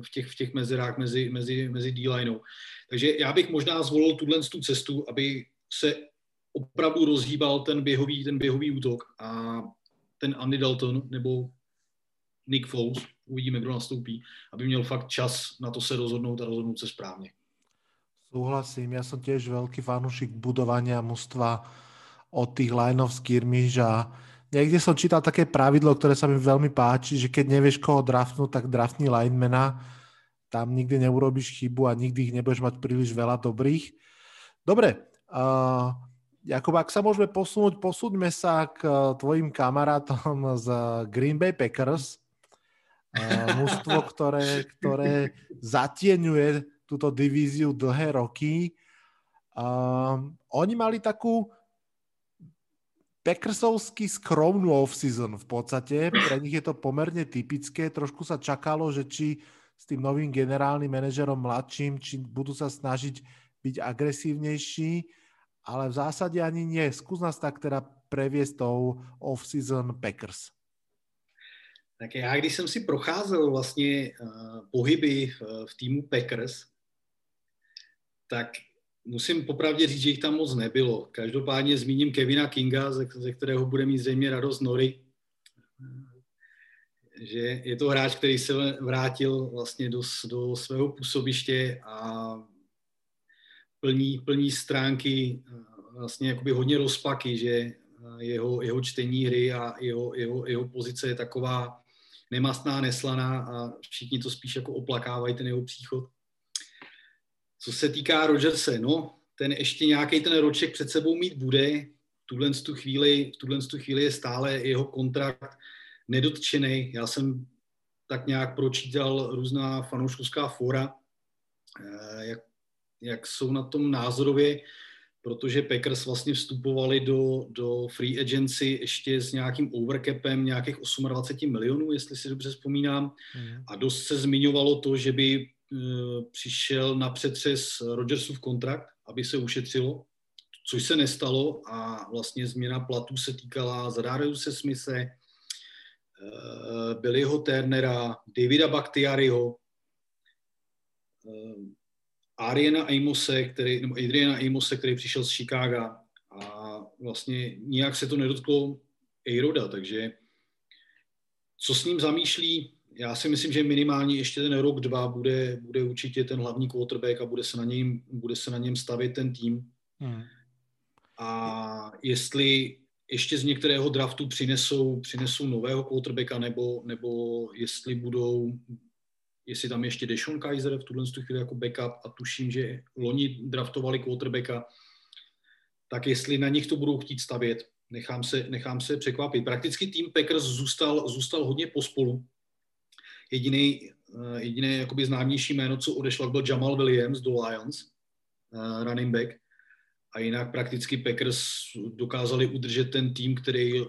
v, těch, v těch mezerách mezi, mezi, mezi D-lineou. Takže já bych možná zvolil tuhle tu cestu, aby se opravdu rozhýbal ten běhový, ten běhový útok a ten Andy Dalton nebo Nick Foles, uvidíme, kdo nastoupí, aby měl fakt čas na to se rozhodnout a rozhodnout se správně. Súhlasím, ja som tiež veľký fanúšik budovania mužstva od tých line of skirmish a niekde som čítal také pravidlo, ktoré sa mi veľmi páči, že keď nevieš koho draftnúť, tak draftni linemana, tam nikdy neurobíš chybu a nikdy ich nebudeš mať príliš veľa dobrých. Dobre, uh, Jakub, ak sa môžeme posunúť, posúďme sa k uh, tvojim kamarátom z Green Bay Packers mužstvo, ktoré, ktoré zatieňuje túto divíziu dlhé roky. Um, oni mali takú Packersovsky skromnú off-season v podstate. Pre nich je to pomerne typické. Trošku sa čakalo, že či s tým novým generálnym manažerom mladším, či budú sa snažiť byť agresívnejší, ale v zásade ani nie. Skús nás tak teda previesť tou off-season Packers. Tak já, když jsem si procházel vlastně uh, pohyby v, v týmu Packers, tak musím popravdě říct, že jich tam moc nebylo. Každopádně zmíním Kevina Kinga, ze, kterého bude mít zřejmě radost Nory, že je to hráč, který se vrátil vlastně do, do svého působiště a plní, plní stránky vlastně jakoby hodně rozpaky, že jeho, jeho čtení hry a jeho, jeho, jeho pozice je taková nemastná, neslaná a všichni to spíš jako oplakávají ten jeho příchod. Co se týká Rodgerse, no, ten ještě nějaký ten roček před sebou mít bude. V tuhle tu chvíli, v tuhle tu chvíli je stále jeho kontrakt nedotčený. Já jsem tak nějak pročítal různá fanouškovská fora, eh, jak, jak jsou na tom názorově, protože Packers vlastně vstupovali do, do free agency ještě s nějakým overcapem nějakých 28 milionů, jestli si dobře vzpomínám. Mm. A dost se zmiňovalo to, že by přišel na přetřes Rodgersův kontrakt, aby se ušetřilo, což se nestalo a vlastně změna platů se týkala se Smise, eh, Billyho Turnera, Davida Bakhtiariho, eh, Ariana Amose, který, nebo Adriana Amose, který přišel z Chicaga. A vlastně nijak se to nedotklo Eiroda, takže co s ním zamýšlí já si myslím, že minimálně ještě ten rok, dva bude, bude určitě ten hlavní quarterback a bude se na něm, bude se na něm stavit ten tým. Hmm. A jestli ještě z některého draftu přinesou, přinesou nového quarterbacka, nebo, nebo jestli budou, jestli tam ještě Deshaun Kaiser v tuhle chvíli jako backup a tuším, že loni draftovali quarterbacka, tak jestli na nich to budou chtít stavět, nechám se, nechám se překvapit. Prakticky tým Packers zůstal, zůstal hodně pospolu Jediný, eh, jediný jakoby známější jméno, co odešlo, byl Jamal Williams do Lions, eh, running back. A jinak prakticky Packers dokázali udržet ten tým, který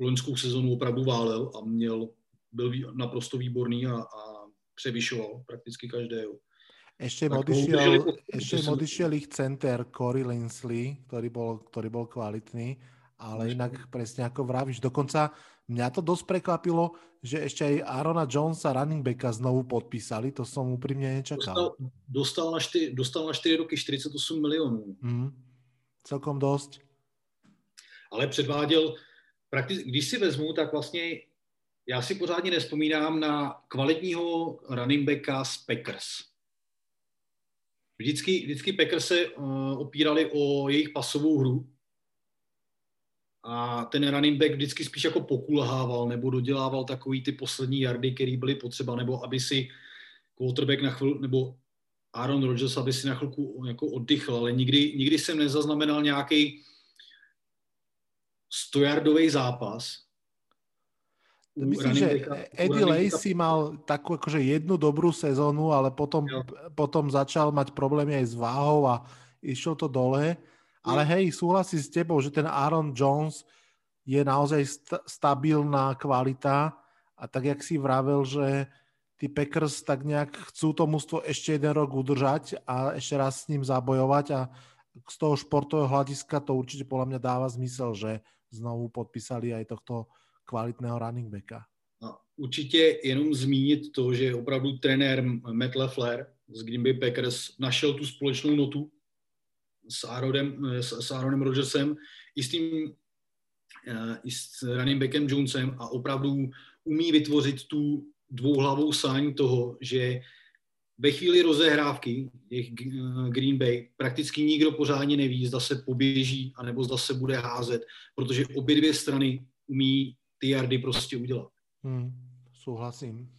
loňskou sezonu opravdu válel a měl, byl naprosto výborný a, a převyšoval prakticky každého. Ešte im, odišiel, ešte im odišiel ich center Corey Linsley, ktorý bol, ktorý bol kvalitný, ale inak presne ako vravíš, dokonca Mňa to dosť prekvapilo, že ešte aj Arona Jonesa running backa znovu podpísali, to som úprimne nečakal. Dostal, dostal, na, 4, dostal na 4 roky 48 milionů. Mm, celkom dosť. Ale předváděl, prakticky, když si vezmu, tak vlastně já si pořádně nespomínám na kvalitního running backa z Packers. Vždycky, vždycky Packers se uh, opírali o jejich pasovou hru, a ten running back vždycky spíš jako pokulhával nebo dodělával takový ty poslední jardy, které byly potřeba, nebo aby si quarterback na chvíli, nebo Aaron Rodgers, aby si na chvilku jako oddychl, ale nikdy, nikdy jsem nezaznamenal nějaký stojardový zápas. Myslím, že Eddie Lacy mal takú akože jednu dobrú sezónu, ale potom, potom začal mať problémy aj s váhou a išlo to dole. Ale hej, súhlasím s tebou, že ten Aaron Jones je naozaj st- stabilná kvalita a tak, jak si vravel, že tí Packers tak nejak chcú to mústvo ešte jeden rok udržať a ešte raz s ním zabojovať a z toho športového hľadiska to určite podľa mňa dáva zmysel, že znovu podpísali aj tohto kvalitného running backa. No, určitě jenom zmínit to, že opravdu trenér Matt LeFleur z Green Bay Packers našel tu společnou notu s Aaronem, s, s Aaronem Rodgersem i s tím eh, i s running backem Jonesem a opravdu umí vytvořit tu dvouhlavou sáň toho, že ve chvíli rozehrávky těch eh, Green Bay prakticky nikdo pořádně neví, zda se poběží, anebo zda se bude házet, protože obě dvě strany umí ty jardy prostě udělat. Hmm, souhlasím.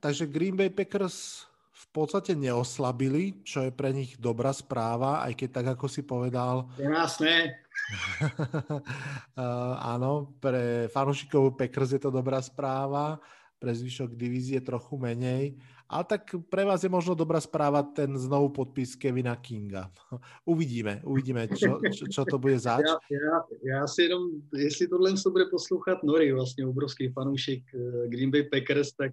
Takže Green Bay Packers podstate neoslabili, čo je pre nich dobrá správa, aj keď tak, ako si povedal... Pre nás ne. uh, áno, pre fanúšikov Packers je to dobrá správa, pre zvyšok divízie trochu menej, ale tak pre vás je možno dobrá správa ten znovu podpis Kevina Kinga. uvidíme, uvidíme, čo, čo, čo to bude zač. Já, já, já si jenom, jestli tohle to bude poslouchat Nori, vlastně obrovský fanoušek eh, Green Bay Packers, tak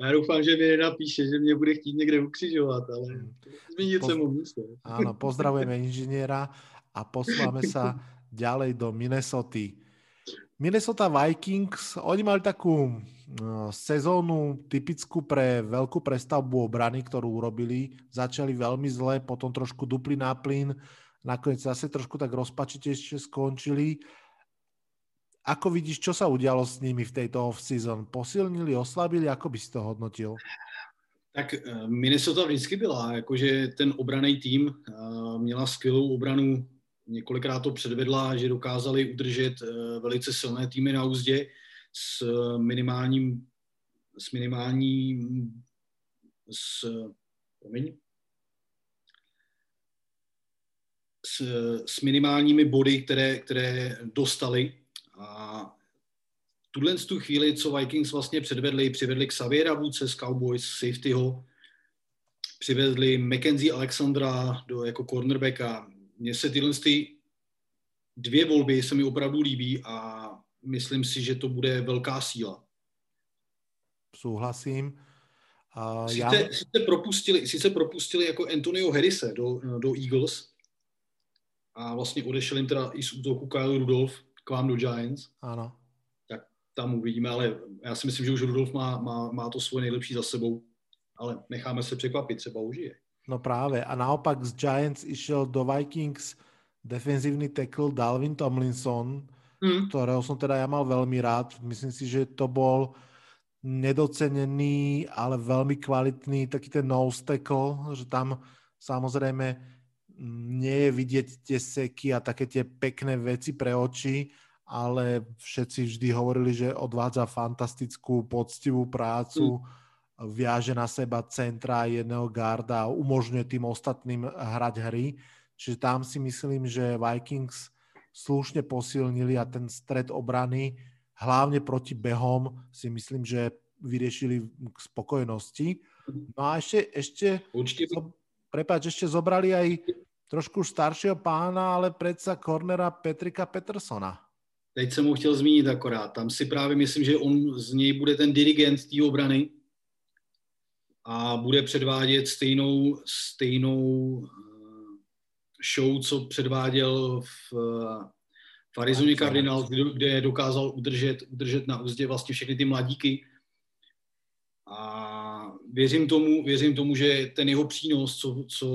já doufám, že mi nenapíše, že mě bude chtít někde ukřižovat, ale hmm. zmínit Poz... se mu místo. Áno, pozdravujeme inžiniera a posláme sa ďalej do Minnesota. Minnesota Vikings, oni mali takú no, sezónu typickú pre veľkú prestavbu obrany, ktorú urobili. Začali veľmi zle, potom trošku dupli na plyn, nakoniec zase trošku tak rozpačitejšie skončili. Ako vidíš, čo sa udialo s nimi v tejto off-season? Posilnili, oslabili? Ako by si to hodnotil? Tak eh, Minnesota vždycky byla, jakože ten obraný tým eh, měla skvělou obranu, několikrát to předvedla, že dokázali udržet eh, velice silné týmy na úzdě s minimálním, s minimálním, s, promiň, s, s minimálními body, které, které dostali. A tuhle tu chvíli, co Vikings vlastně předvedli, přivedli k Xaviera Vůdce z Cowboys, safetyho, přivedli Mackenzie Alexandra do, jako cornerbacka. Mně se tyhle ty dvě volby se mi opravdu líbí a myslím si, že to bude velká síla. Souhlasím. Uh, sice, já... sice, propustili, sice propustili jako Antonio Harrise do, do Eagles a vlastně odešel jim teda i z útoku Kyle Rudolph k vám do Giants. Ano. Tak tam uvidíme, ale já si myslím, že už Rudolph má, má, má to svoje nejlepší za sebou, ale necháme se překvapit, třeba užije. No právě. A naopak z Giants išel do Vikings defenzívny tackle Dalvin Tomlinson, mm. ktorého som teda ja mal veľmi rád. Myslím si, že to bol nedocenený, ale veľmi kvalitný taký ten nose tackle, že tam samozrejme nie je vidieť tie seky a také tie pekné veci pre oči, ale všetci vždy hovorili, že odvádza fantastickú, poctivú prácu, mm. viaže na seba centra jedného garda a umožňuje tým ostatným hrať hry. Čiže tam si myslím, že Vikings slušne posilnili a ten stred obrany, hlavne proti behom, si myslím, že vyriešili k spokojnosti. No a ešte, ešte Určite. Prepáč, ešte zobrali aj trošku staršího pána, ale predsa kornera Petrika Petersona. Teď jsem ho chtěl zmínit akorát. Tam si právě myslím, že on z něj bude ten dirigent té obrany a bude předvádět stejnou, stejnou show, co předváděl v, v Arizoně Cardinals, kde dokázal udržet, udržet na úzdě vlastně všechny ty mladíky. A věřím tomu, věřím tomu, že ten jeho přínos, co, co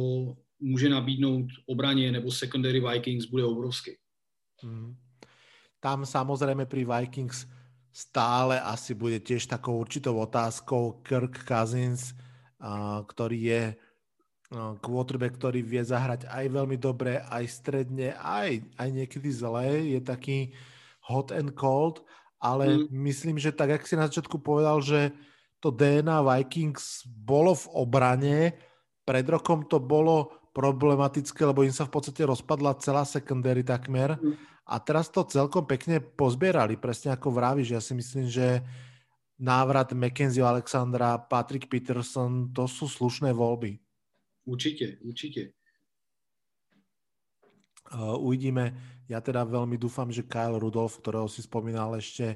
může nabídnout obraně nebo secondary Vikings, bude obrovský. Mm. Tam samozřejmě pri Vikings stále asi bude tiež takou určitou otázkou Kirk Cousins, ktorý je quarterback, ktorý vie zahrať aj veľmi dobre, aj stredne, aj, aj niekedy zle, je taký hot and cold, ale mm. myslím, že tak, jak si na začiatku povedal, že to DNA Vikings bolo v obrane, pred rokom to bolo problematické, lebo im sa v podstate rozpadla celá secondary takmer mm. a teraz to celkom pekne pozbierali, presne ako vravíš, ja si myslím, že návrat Mackenzie Alexandra, Patrick Peterson, to sú slušné voľby. Určitě, určitě. Uh, uvidíme. Ja teda veľmi dúfam, že Kyle Rudolph, ktorého si spomínal, ešte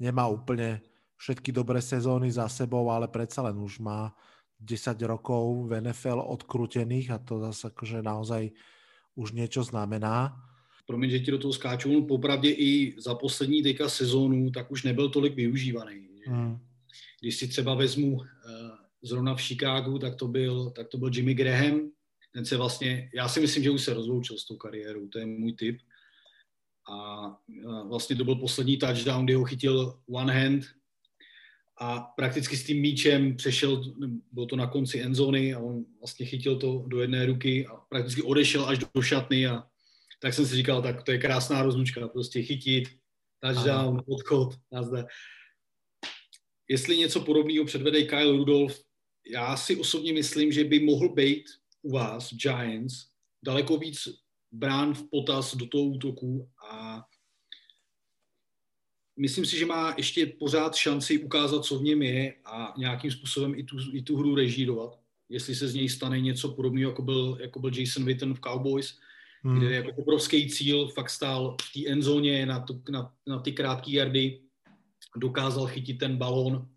nemá úplne všetky dobré sezóny za sebou, ale predsa len už má 10 rokov v NFL odkrutených a to zase akože naozaj už niečo znamená. Promiň, že ti do toho skáču, on popravdě i za poslední teďka sezónu, tak už nebyl tolik využívaný. Hmm. Když si třeba vezmu uh, zrovna v Chicagu, tak to byl, tak to byl Jimmy Graham. Ten se vlastně, já si myslím, že už se rozloučil s tou kariérou, to je můj tip. A vlastně to byl poslední touchdown, kdy ho chytil one hand a prakticky s tím míčem přešel, bylo to na konci endzony a on vlastně chytil to do jedné ruky a prakticky odešel až do šatny a tak jsem si říkal, tak to je krásná rozlučka, prostě chytit, touchdown, odchod, nazdar. Jestli něco podobného předvede Kyle Rudolph, já si osobně myslím, že by mohl být u vás, Giants, daleko víc brán v potaz do toho útoku a myslím si, že má ještě pořád šanci ukázat, co v něm je a nějakým způsobem i tu, i tu hru režírovat. Jestli se z něj stane něco podobného, jako byl, jako byl Jason Witten v Cowboys, hmm. kde jako obrovský cíl fakt stál v té endzóně na, tu, na, na ty krátké jardy, dokázal chytit ten balón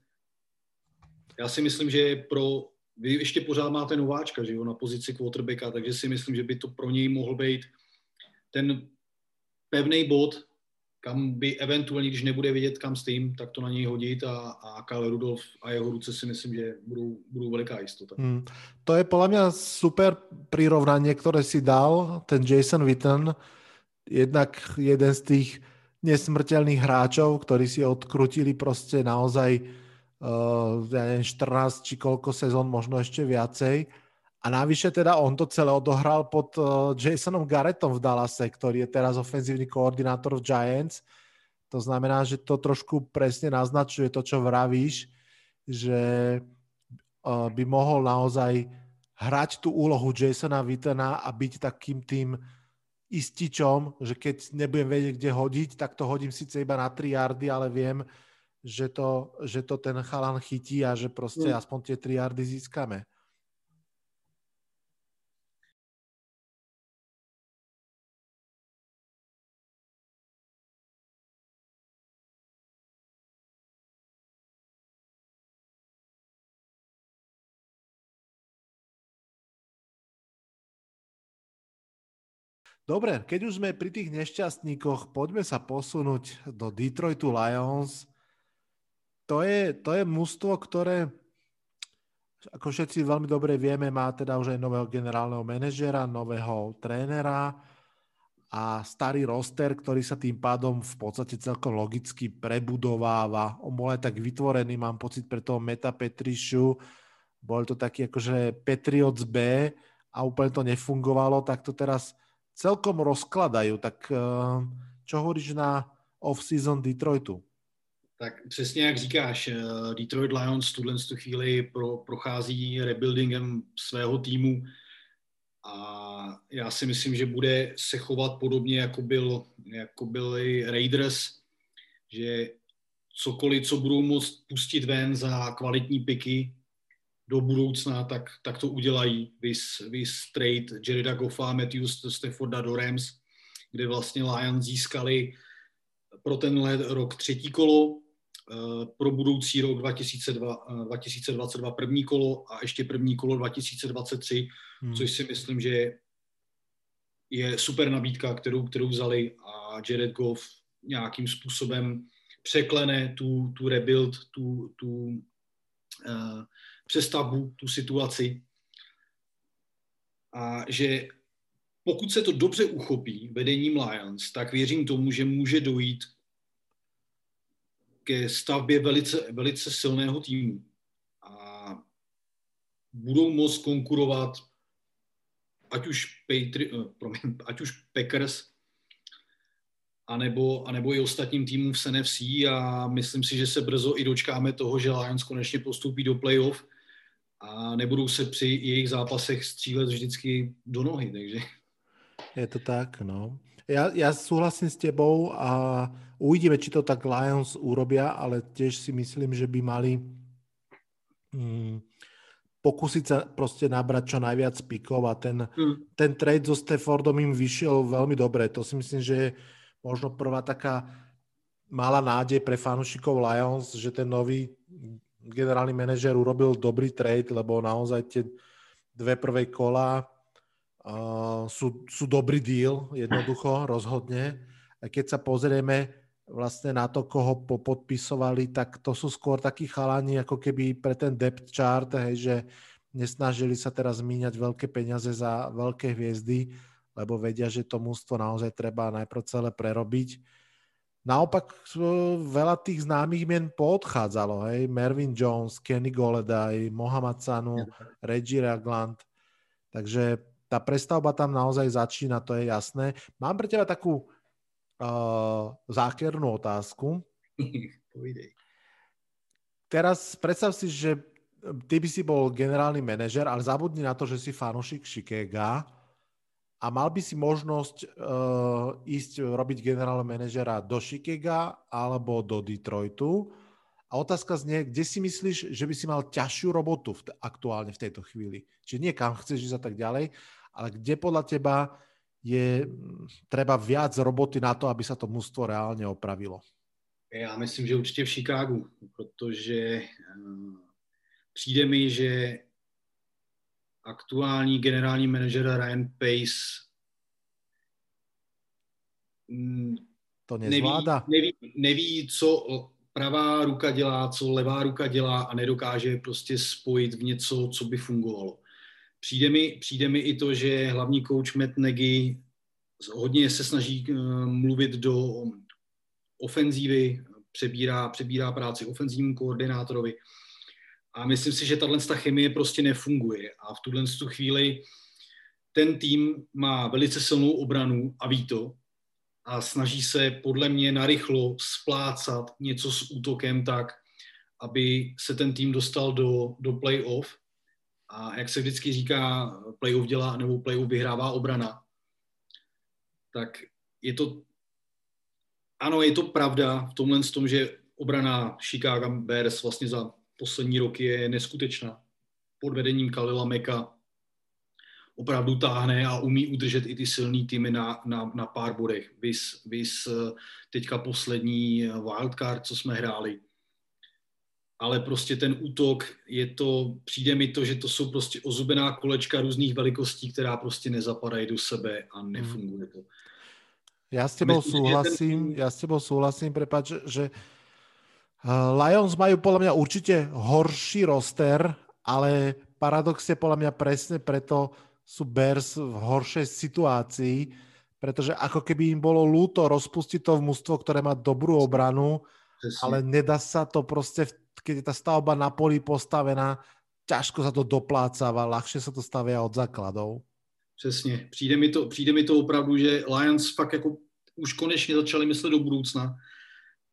já si myslím, že pro, vy ještě pořád máte nováčka, že jo, na pozici quarterbacka, takže si myslím, že by to pro něj mohl být ten pevný bod, kam by eventuálně, když nebude vědět, kam s tím, tak to na něj hodit a, a Kyle Rudolf a jeho ruce si myslím, že budou, budou veliká jistota. Hmm. To je podle mě super prirovnanie, které si dal ten Jason Witten, jednak jeden z těch nesmrtelných hráčov, ktorí si odkrutili prostě naozaj uh, ja neviem, 14 či koľko sezón, možno ešte viacej. A navyše teda on to celé odohral pod uh, Jasonom Garrettom v Dallase, ktorý je teraz ofenzívny koordinátor v Giants. To znamená, že to trošku presne naznačuje to, čo vravíš, že uh, by mohol naozaj hrať tú úlohu Jasona Wittena a byť takým tým ističom, že keď nebudem vedieť, kde hodiť, tak to hodím síce iba na 3 yardy, ale viem, že to, že to ten chalan chytí a že proste mm. aspoň tie 3 yardy získame. Dobre, keď už sme pri tých nešťastníkoch, poďme sa posunúť do Detroitu Lions. To je, to je mužstvo, ktoré, ako všetci veľmi dobre vieme, má teda už aj nového generálneho manažera, nového trénera a starý roster, ktorý sa tým pádom v podstate celkom logicky prebudováva. On bol aj tak vytvorený, mám pocit, pre toho Meta Petrišu. Bol to taký akože Patriots B a úplne to nefungovalo, tak to teraz celkom rozkladajú. Tak eh, čo hovoríš na off-season Detroitu? Tak přesně jak říkáš, eh, Detroit Lions tuhle chvíli pro, prochází rebuildingem svého týmu a já si myslím, že bude se chovat podobně, jako, byl, jako byli Raiders, že cokoliv, co budou moct pustit ven za kvalitní piky, do budoucna, tak, tak to udělají. Vys, vys trade Jareda Goffa, Matthews Stafforda do Rams, kde vlastně Lions získali pro tenhle rok třetí kolo, eh, pro budoucí rok 2002, 2022 eh, první kolo a ještě první kolo 2023, hmm. což si myslím, že je super nabídka, kterou, kterou vzali a Jared Goff nějakým způsobem překlene tu, tu rebuild, tu, tu uh, přestavbu, tu situaci. A že pokud se to dobře uchopí vedením Lions, tak věřím tomu, že může dojít ke stavbě velice, velice silného týmu. A budou moct konkurovat ať už, Patri, eh, promiň, ať už Packers, anebo, anebo i ostatním týmům v NFC a myslím si, že se brzo i dočkáme toho, že Lions konečně postoupí do playoff a nebudou se při jejich zápasech střílet vždycky do nohy, takže... Je to tak, no. Ja, ja súhlasím s tebou a uvidíme, či to tak Lions urobia, ale tiež si myslím, že by mali mm, pokúsiť sa proste nabrať čo najviac pikov a ten, mm. ten trade so Staffordom im vyšiel veľmi dobre. To si myslím, že je možno prvá taká malá nádej pre fanúšikov Lions, že ten nový generálny manažer urobil dobrý trade, lebo naozaj tie dve prvé kola uh, sú, sú dobrý deal, jednoducho, rozhodne. A keď sa pozrieme vlastne na to, koho popodpisovali, tak to sú skôr takí chalani, ako keby pre ten depth chart, hej, že nesnažili sa teraz míňať veľké peniaze za veľké hviezdy, lebo vedia, že to mústvo naozaj treba najprv celé prerobiť Naopak veľa tých známych mien poodchádzalo, hej, Mervyn Jones, Kenny Goledaj, Mohamed Sanu, Reggie Ragland, takže tá prestavba tam naozaj začína, to je jasné. Mám pre teba takú uh, zákernú otázku. Teraz predstav si, že ty by si bol generálny manažer, ale zabudni na to, že si fanúšik Chicago a mal by si možnosť uh, ísť robiť generálneho manažera do Chicaga alebo do Detroitu. A otázka znie, kde si myslíš, že by si mal ťažšiu robotu v aktuálne v tejto chvíli? Čiže nie kam chceš ísť a tak ďalej, ale kde podľa teba je treba viac roboty na to, aby sa to mužstvo reálne opravilo? Já myslím, že určitě v Chicagu, protože uh, přijde mi, že aktuální generální manažer Ryan Pace mm, to nezvládá. Neví, neví, neví, co pravá ruka dělá, co levá ruka dělá a nedokáže prostě spojit v něco, co by fungovalo. Přijde mi, přijde mi i to, že hlavní coach Matt Nagy hodně se snaží uh, mluvit do ofenzívy, přebírá, přebírá práci ofenzívnímu koordinátorovi. A myslím si, že tahle chemie prostě nefunguje. A v tuhle chvíli ten tým má velice silnou obranu a ví to a snaží se podle mě narychlo splácat něco s útokem tak, aby se ten tým dostal do, do play-off. A jak se vždycky říká, play-off dělá, nebo play-off vyhrává obrana. tak je to, ano, je to pravda v tomhle tom, že obrana Chicago Bears vlastně za poslední roky je neskutečná. Pod vedením Kalila Meka opravdu táhne a umí udržet i ty silný týmy na, na, na pár bodech. Vys, vys eh, teďka poslední wildcard, co jsme hráli. Ale prostě ten útok, je to, přijde mi to, že to jsou prostě ozubená kolečka různých velikostí, která prostě nezapadají do sebe a nefunguje to. Já s tebou souhlasím, ten... já s tebou souhlasím, prepáč, že Lions majú podľa mňa určite horší roster, ale paradoxne podľa mňa presne preto sú Bears v horšej situácii, pretože ako keby im bolo lúto rozpustiť to v mústvo, ktoré má dobrú obranu, Presne. ale nedá sa to proste, keď je tá stavba na poli postavená, ťažko sa to doplácava, ľahšie sa to stavia od základov. Přesně. Přijde mi, to, přijde mi to opravdu, že Lions fakt jako už konečně začali myslet do budoucna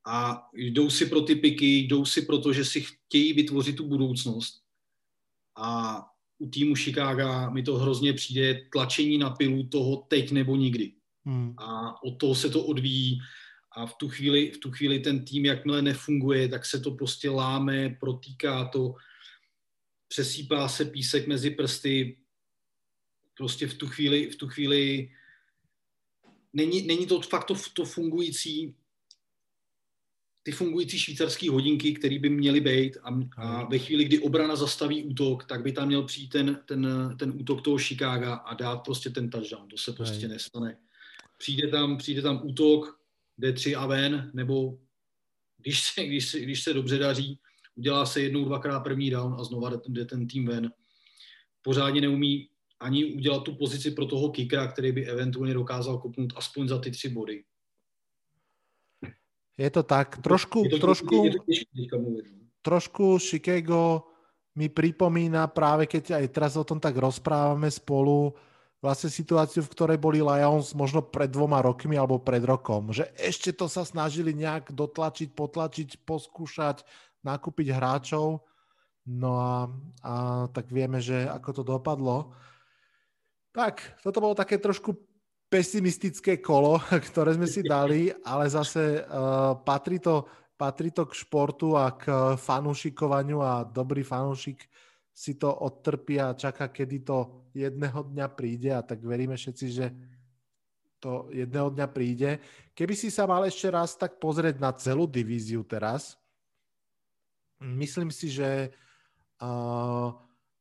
a jdou si pro ty piky, jdou si pro to, že si chtějí vytvořit tu budoucnost. A u týmu Chicago mi to hrozně přijde tlačení na pilu toho teď nebo nikdy. Hmm. A od toho se to odvíjí a v tu, chvíli, v tu chvíli ten tým, jakmile nefunguje, tak se to prostě láme, protýká to, přesýpá se písek mezi prsty, prostě v tu chvíli, v tu chvíli není, není to fakt to, to fungující ty fungující švýcarské hodinky, které by měly být a, a ve chvíli, kdy obrana zastaví útok, tak by tam měl přijít ten, ten, ten útok toho Chicaga a dát prostě ten touchdown. To se prostě nestane. Přijde tam, přijde tam útok, D3 a ven, nebo když se, když, se, když se dobře daří, udělá se jednou, dvakrát první down a znova jde, jde ten tým ven. Pořádně neumí ani udělat tu pozici pro toho kickera, který by eventuálně dokázal kopnout aspoň za ty tři body. Je to tak. Trošku, je to, trošku, je to no. trošku Chicago mi pripomína práve keď aj teraz o tom tak rozprávame spolu, vlastne situáciu, v ktorej boli Lions možno pred dvoma rokmi alebo pred rokom. Že ešte to sa snažili nejak dotlačiť, potlačiť, poskúšať, nakúpiť hráčov. No a, a tak vieme, že ako to dopadlo. Tak, toto bolo také trošku pesimistické kolo, ktoré sme si dali, ale zase uh, patrí, to, patrí to k športu a k fanúšikovaniu a dobrý fanúšik si to odtrpí a čaká, kedy to jedného dňa príde a tak veríme všetci, že to jedného dňa príde. Keby si sa mal ešte raz tak pozrieť na celú divíziu teraz, myslím si, že, uh,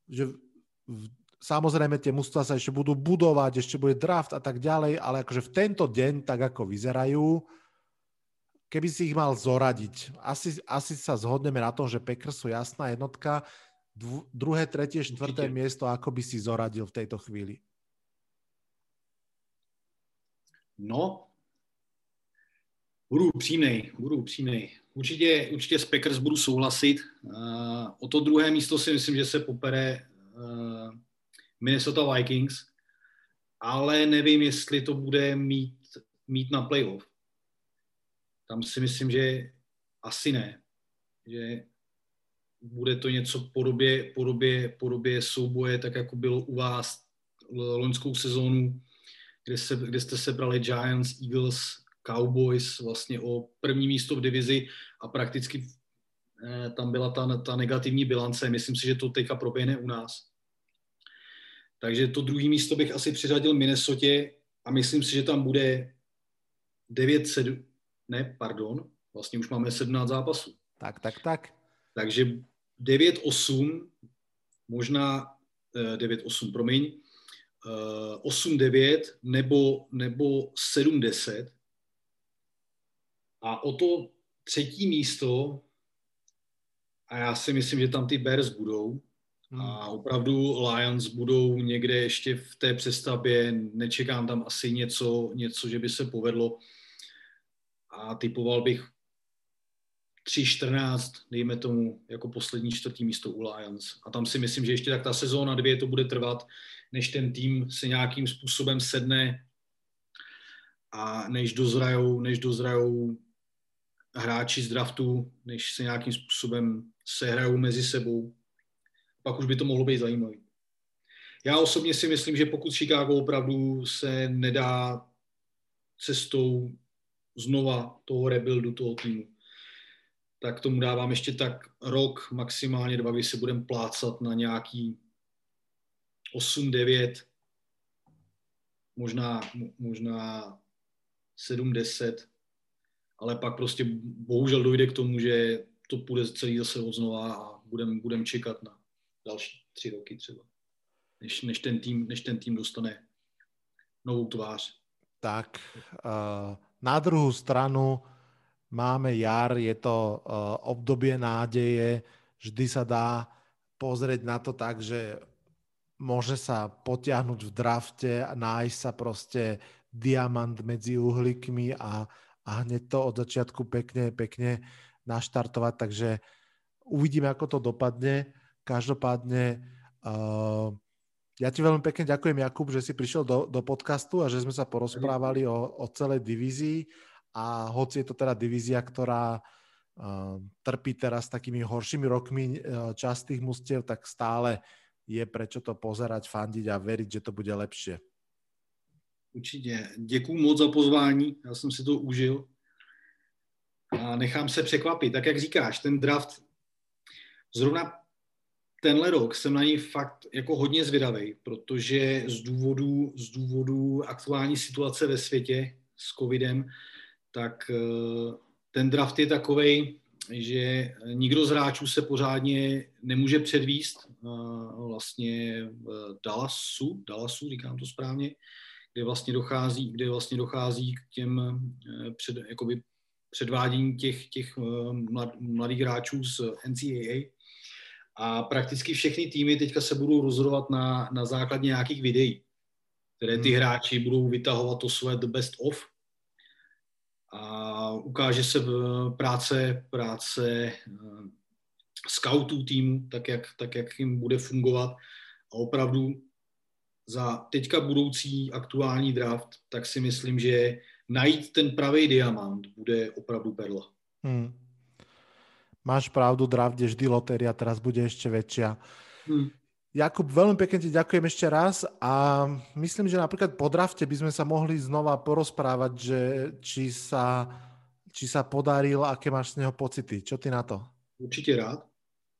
že v Samozrejme, tie mužstva sa ešte budú budovať, ešte bude draft a tak ďalej, ale akože v tento deň, tak ako vyzerajú, keby si ich mal zoradiť, asi, asi sa zhodneme na tom, že Packers sú jasná jednotka, dv, druhé, tretie, štvrté Určite. miesto, ako by si zoradil v tejto chvíli? No, budu upřímnej, budu upřímnej. Určitě, určitě s Packers budu souhlasit. Uh, o to druhé místo si myslím, že se popere uh, Minnesota Vikings, ale nevím, jestli to bude mít, mít na playoff. Tam si myslím, že asi ne. Že bude to něco podobě, podobě, podobě souboje, tak jako bylo u vás loňskou sezónu, kde, se, kde jste se brali Giants, Eagles, Cowboys vlastně o první místo v divizi a prakticky eh, tam byla ta, ta negativní bilance. Myslím si, že to teďka proběhne u nás. Takže to druhé místo bych asi přiřadil Minnesota a myslím si, že tam bude 9, 7, ne, pardon, vlastně už máme 17 zápasů. Tak, tak, tak. Takže 9, 8, možná 9, eh, 8, promiň, 8, eh, 9 nebo, nebo 7, 10. A o to třetí místo, a já si myslím, že tam ty Bears budou. A opravdu Lions budou někde ještě v té přestavbě, nečekám tam asi něco, něco že by se povedlo. A typoval bych 3-14, dejme tomu, jako poslední čtvrtý místo u Lions. A tam si myslím, že ještě tak ta sezóna dvě to bude trvat, než ten tým se nějakým způsobem sedne a než dozrajou, než dozrajou hráči z draftu, než se nějakým způsobem sehrajou mezi sebou pak už by to mohlo být zajímavé. Já osobně si myslím, že pokud Chicago opravdu se nedá cestou znova toho rebuildu toho týmu. Tak tomu dávám ještě tak rok, maximálně dva, kdy se budeme plácat na nějaký 8, 9, možná, možná 7, 10, ale pak prostě bohužel dojde k tomu, že to půjde celý zase od znova a budeme budem čekat na další tři roky třeba, než, než, ten, tým, než ten tým dostane novou tvář. Tak, uh, na druhou stranu máme jar, je to uh, obdobie nádeje, vždy sa dá pozrieť na to tak, že môže sa potiahnuť v drafte a nájsť sa proste diamant medzi uhlíkmi a, a hneď to od začiatku pekne, pekne naštartovať, takže uvidíme, ako to dopadne. Každopádne uh, ja ti veľmi pekne ďakujem, Jakub, že si prišiel do, do podcastu a že sme sa porozprávali o, o celej divízii a hoci je to teda divízia, ktorá uh, trpí teraz takými horšími rokmi uh, častých mustiev, tak stále je prečo to pozerať, fandiť a veriť, že to bude lepšie. Určitě. Děkuji moc za pozvání, já jsem si to užil a nechám se překvapit. Tak jak říkáš, ten draft, zrovna tenhle rok jsem na něj fakt jako hodně zvědavý, protože z důvodu, z důvodu aktuální situace ve světě s covidem, tak eh, ten draft je takovej, že nikdo z hráčů se pořádně nemůže předvíst eh, vlastně v Dallasu, Dallasu, říkám to správně, kde vlastně dochází, kde vlastně dochází k těm eh, před, jakoby předvádění těch, těch eh, mladých hráčů z NCAA. A prakticky všechny týmy teďka se budou rozhodovat na, na základě nějakých videí, které ty hmm. hráči budou vytahovat to své the best of a ukáže se práce, práce eh, scoutů týmu, tak jak, tak jak jim bude fungovat a opravdu za teďka budoucí aktuální draft, tak si myslím, že najít ten pravý diamant bude opravdu perla. Hmm. Máš pravdu, draft je vždy lotéria, teraz bude ešte väčšia. Hmm. Jakub, veľmi pekne ti ďakujem ešte raz a myslím, že napríklad po drafte by sme sa mohli znova porozprávať, že či sa, či sa podaril, aké máš z neho pocity. Čo ty na to? Určite rád.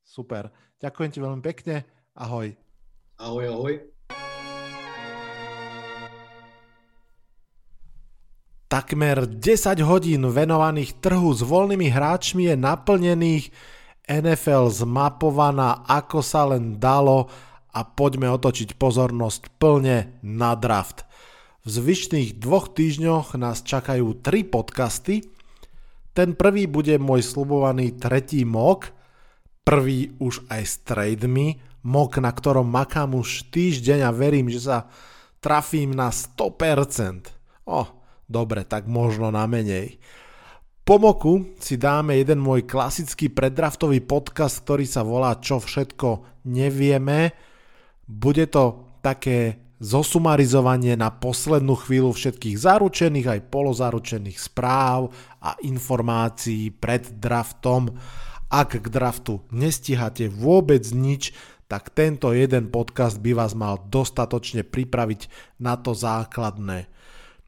Super. Ďakujem ti veľmi pekne. Ahoj. Ahoj, ahoj. Takmer 10 hodín venovaných trhu s voľnými hráčmi je naplnených, NFL zmapovaná ako sa len dalo a poďme otočiť pozornosť plne na draft. V zvyšných dvoch týždňoch nás čakajú tri podcasty. Ten prvý bude môj slubovaný tretí mok, prvý už aj s trademi, mok, na ktorom makám už týždeň a verím, že sa trafím na 100%. O, oh, dobre, tak možno na menej. Po moku si dáme jeden môj klasický preddraftový podcast, ktorý sa volá Čo všetko nevieme bude to také zosumarizovanie na poslednú chvíľu všetkých zaručených aj polozaručených správ a informácií pred draftom. Ak k draftu nestíhate vôbec nič, tak tento jeden podcast by vás mal dostatočne pripraviť na to základné.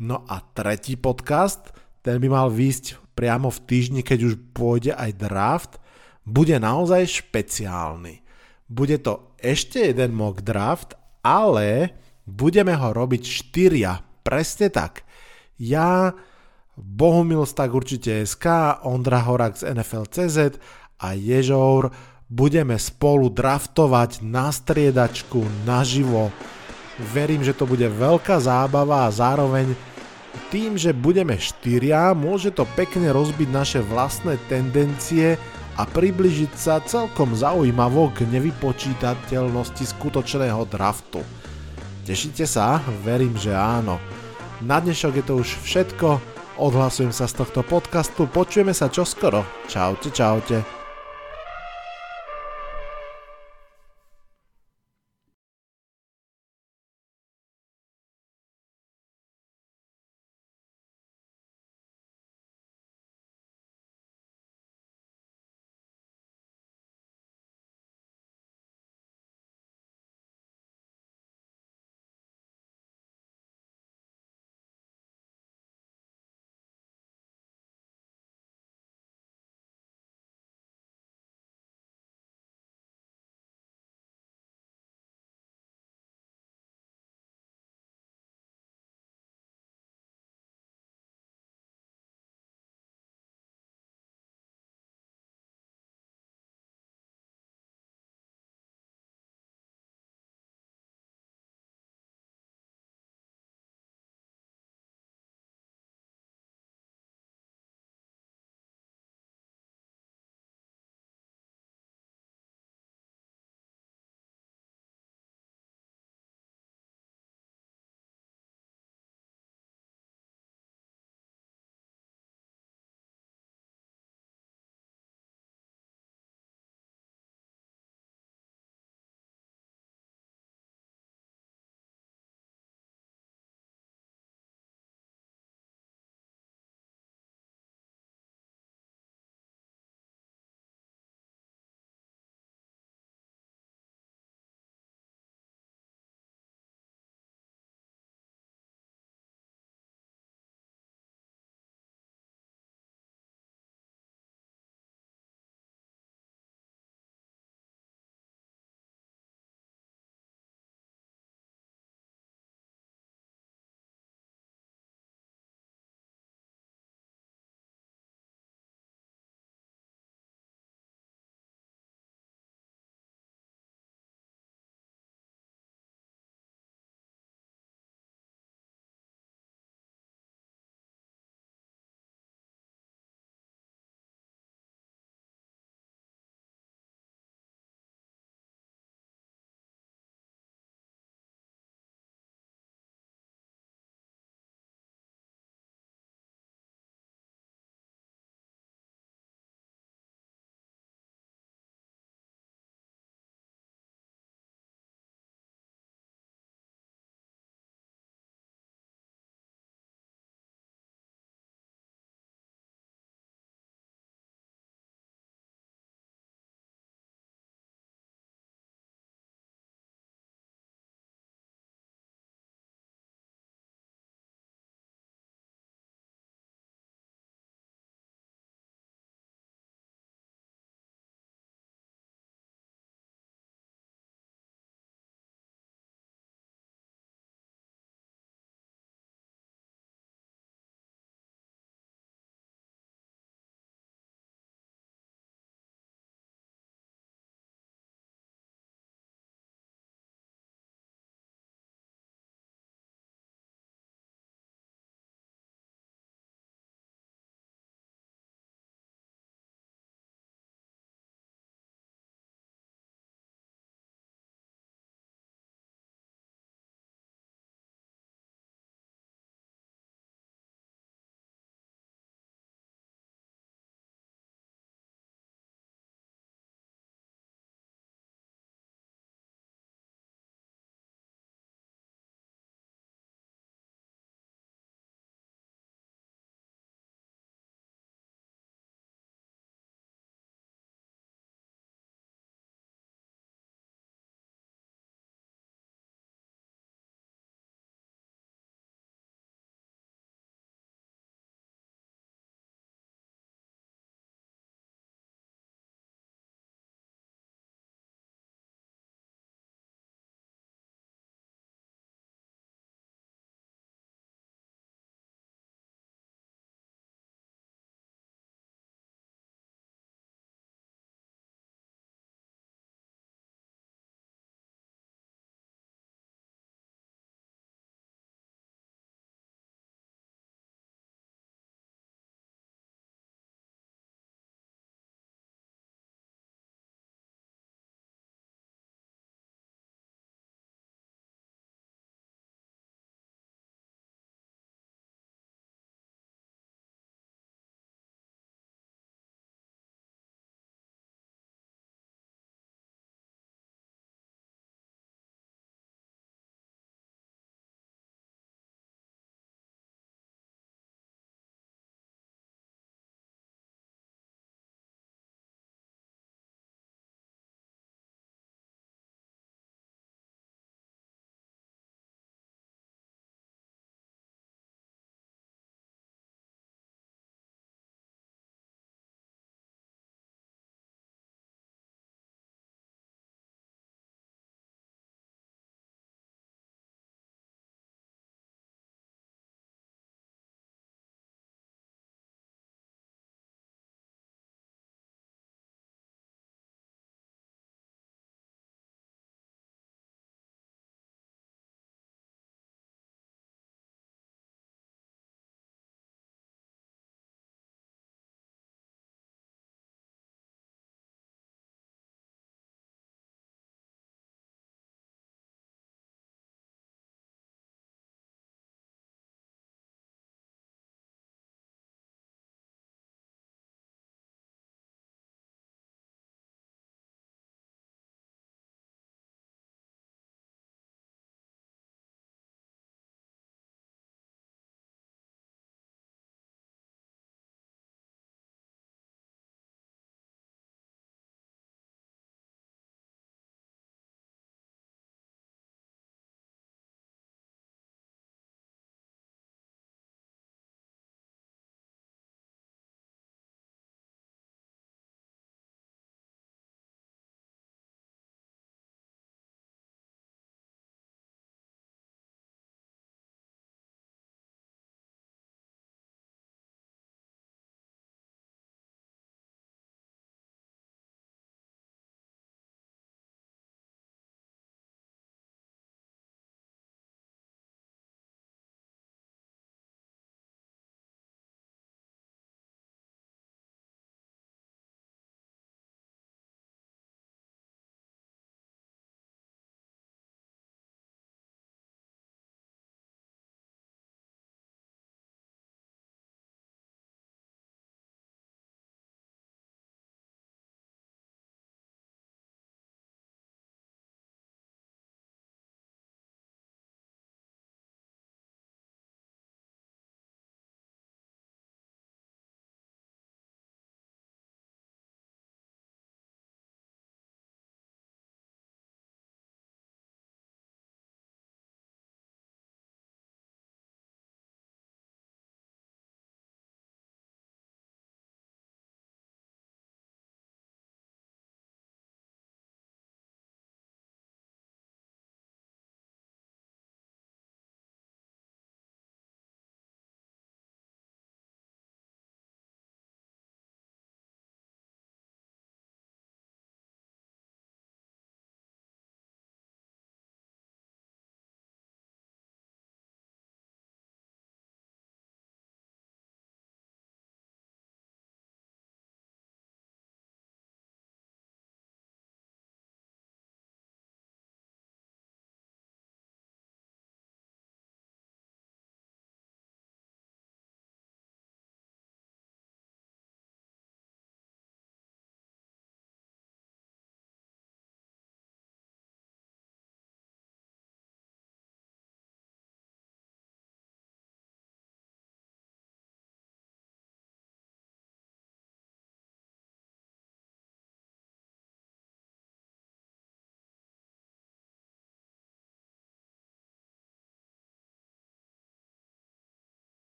No a tretí podcast, ten by mal výjsť priamo v týždni, keď už pôjde aj draft, bude naozaj špeciálny. Bude to ešte jeden mock draft, ale budeme ho robiť štyria. Presne tak. Ja, Bohumil Stak určite SK, Ondra Horak z NFL.cz a Ježour budeme spolu draftovať na striedačku naživo. Verím, že to bude veľká zábava a zároveň tým, že budeme štyria, môže to pekne rozbiť naše vlastné tendencie a približiť sa celkom zaujímavo k nevypočítateľnosti skutočného draftu. Tešíte sa? Verím, že áno. Na dnešok je to už všetko, odhlasujem sa z tohto podcastu, počujeme sa čoskoro. Čaute, čaute.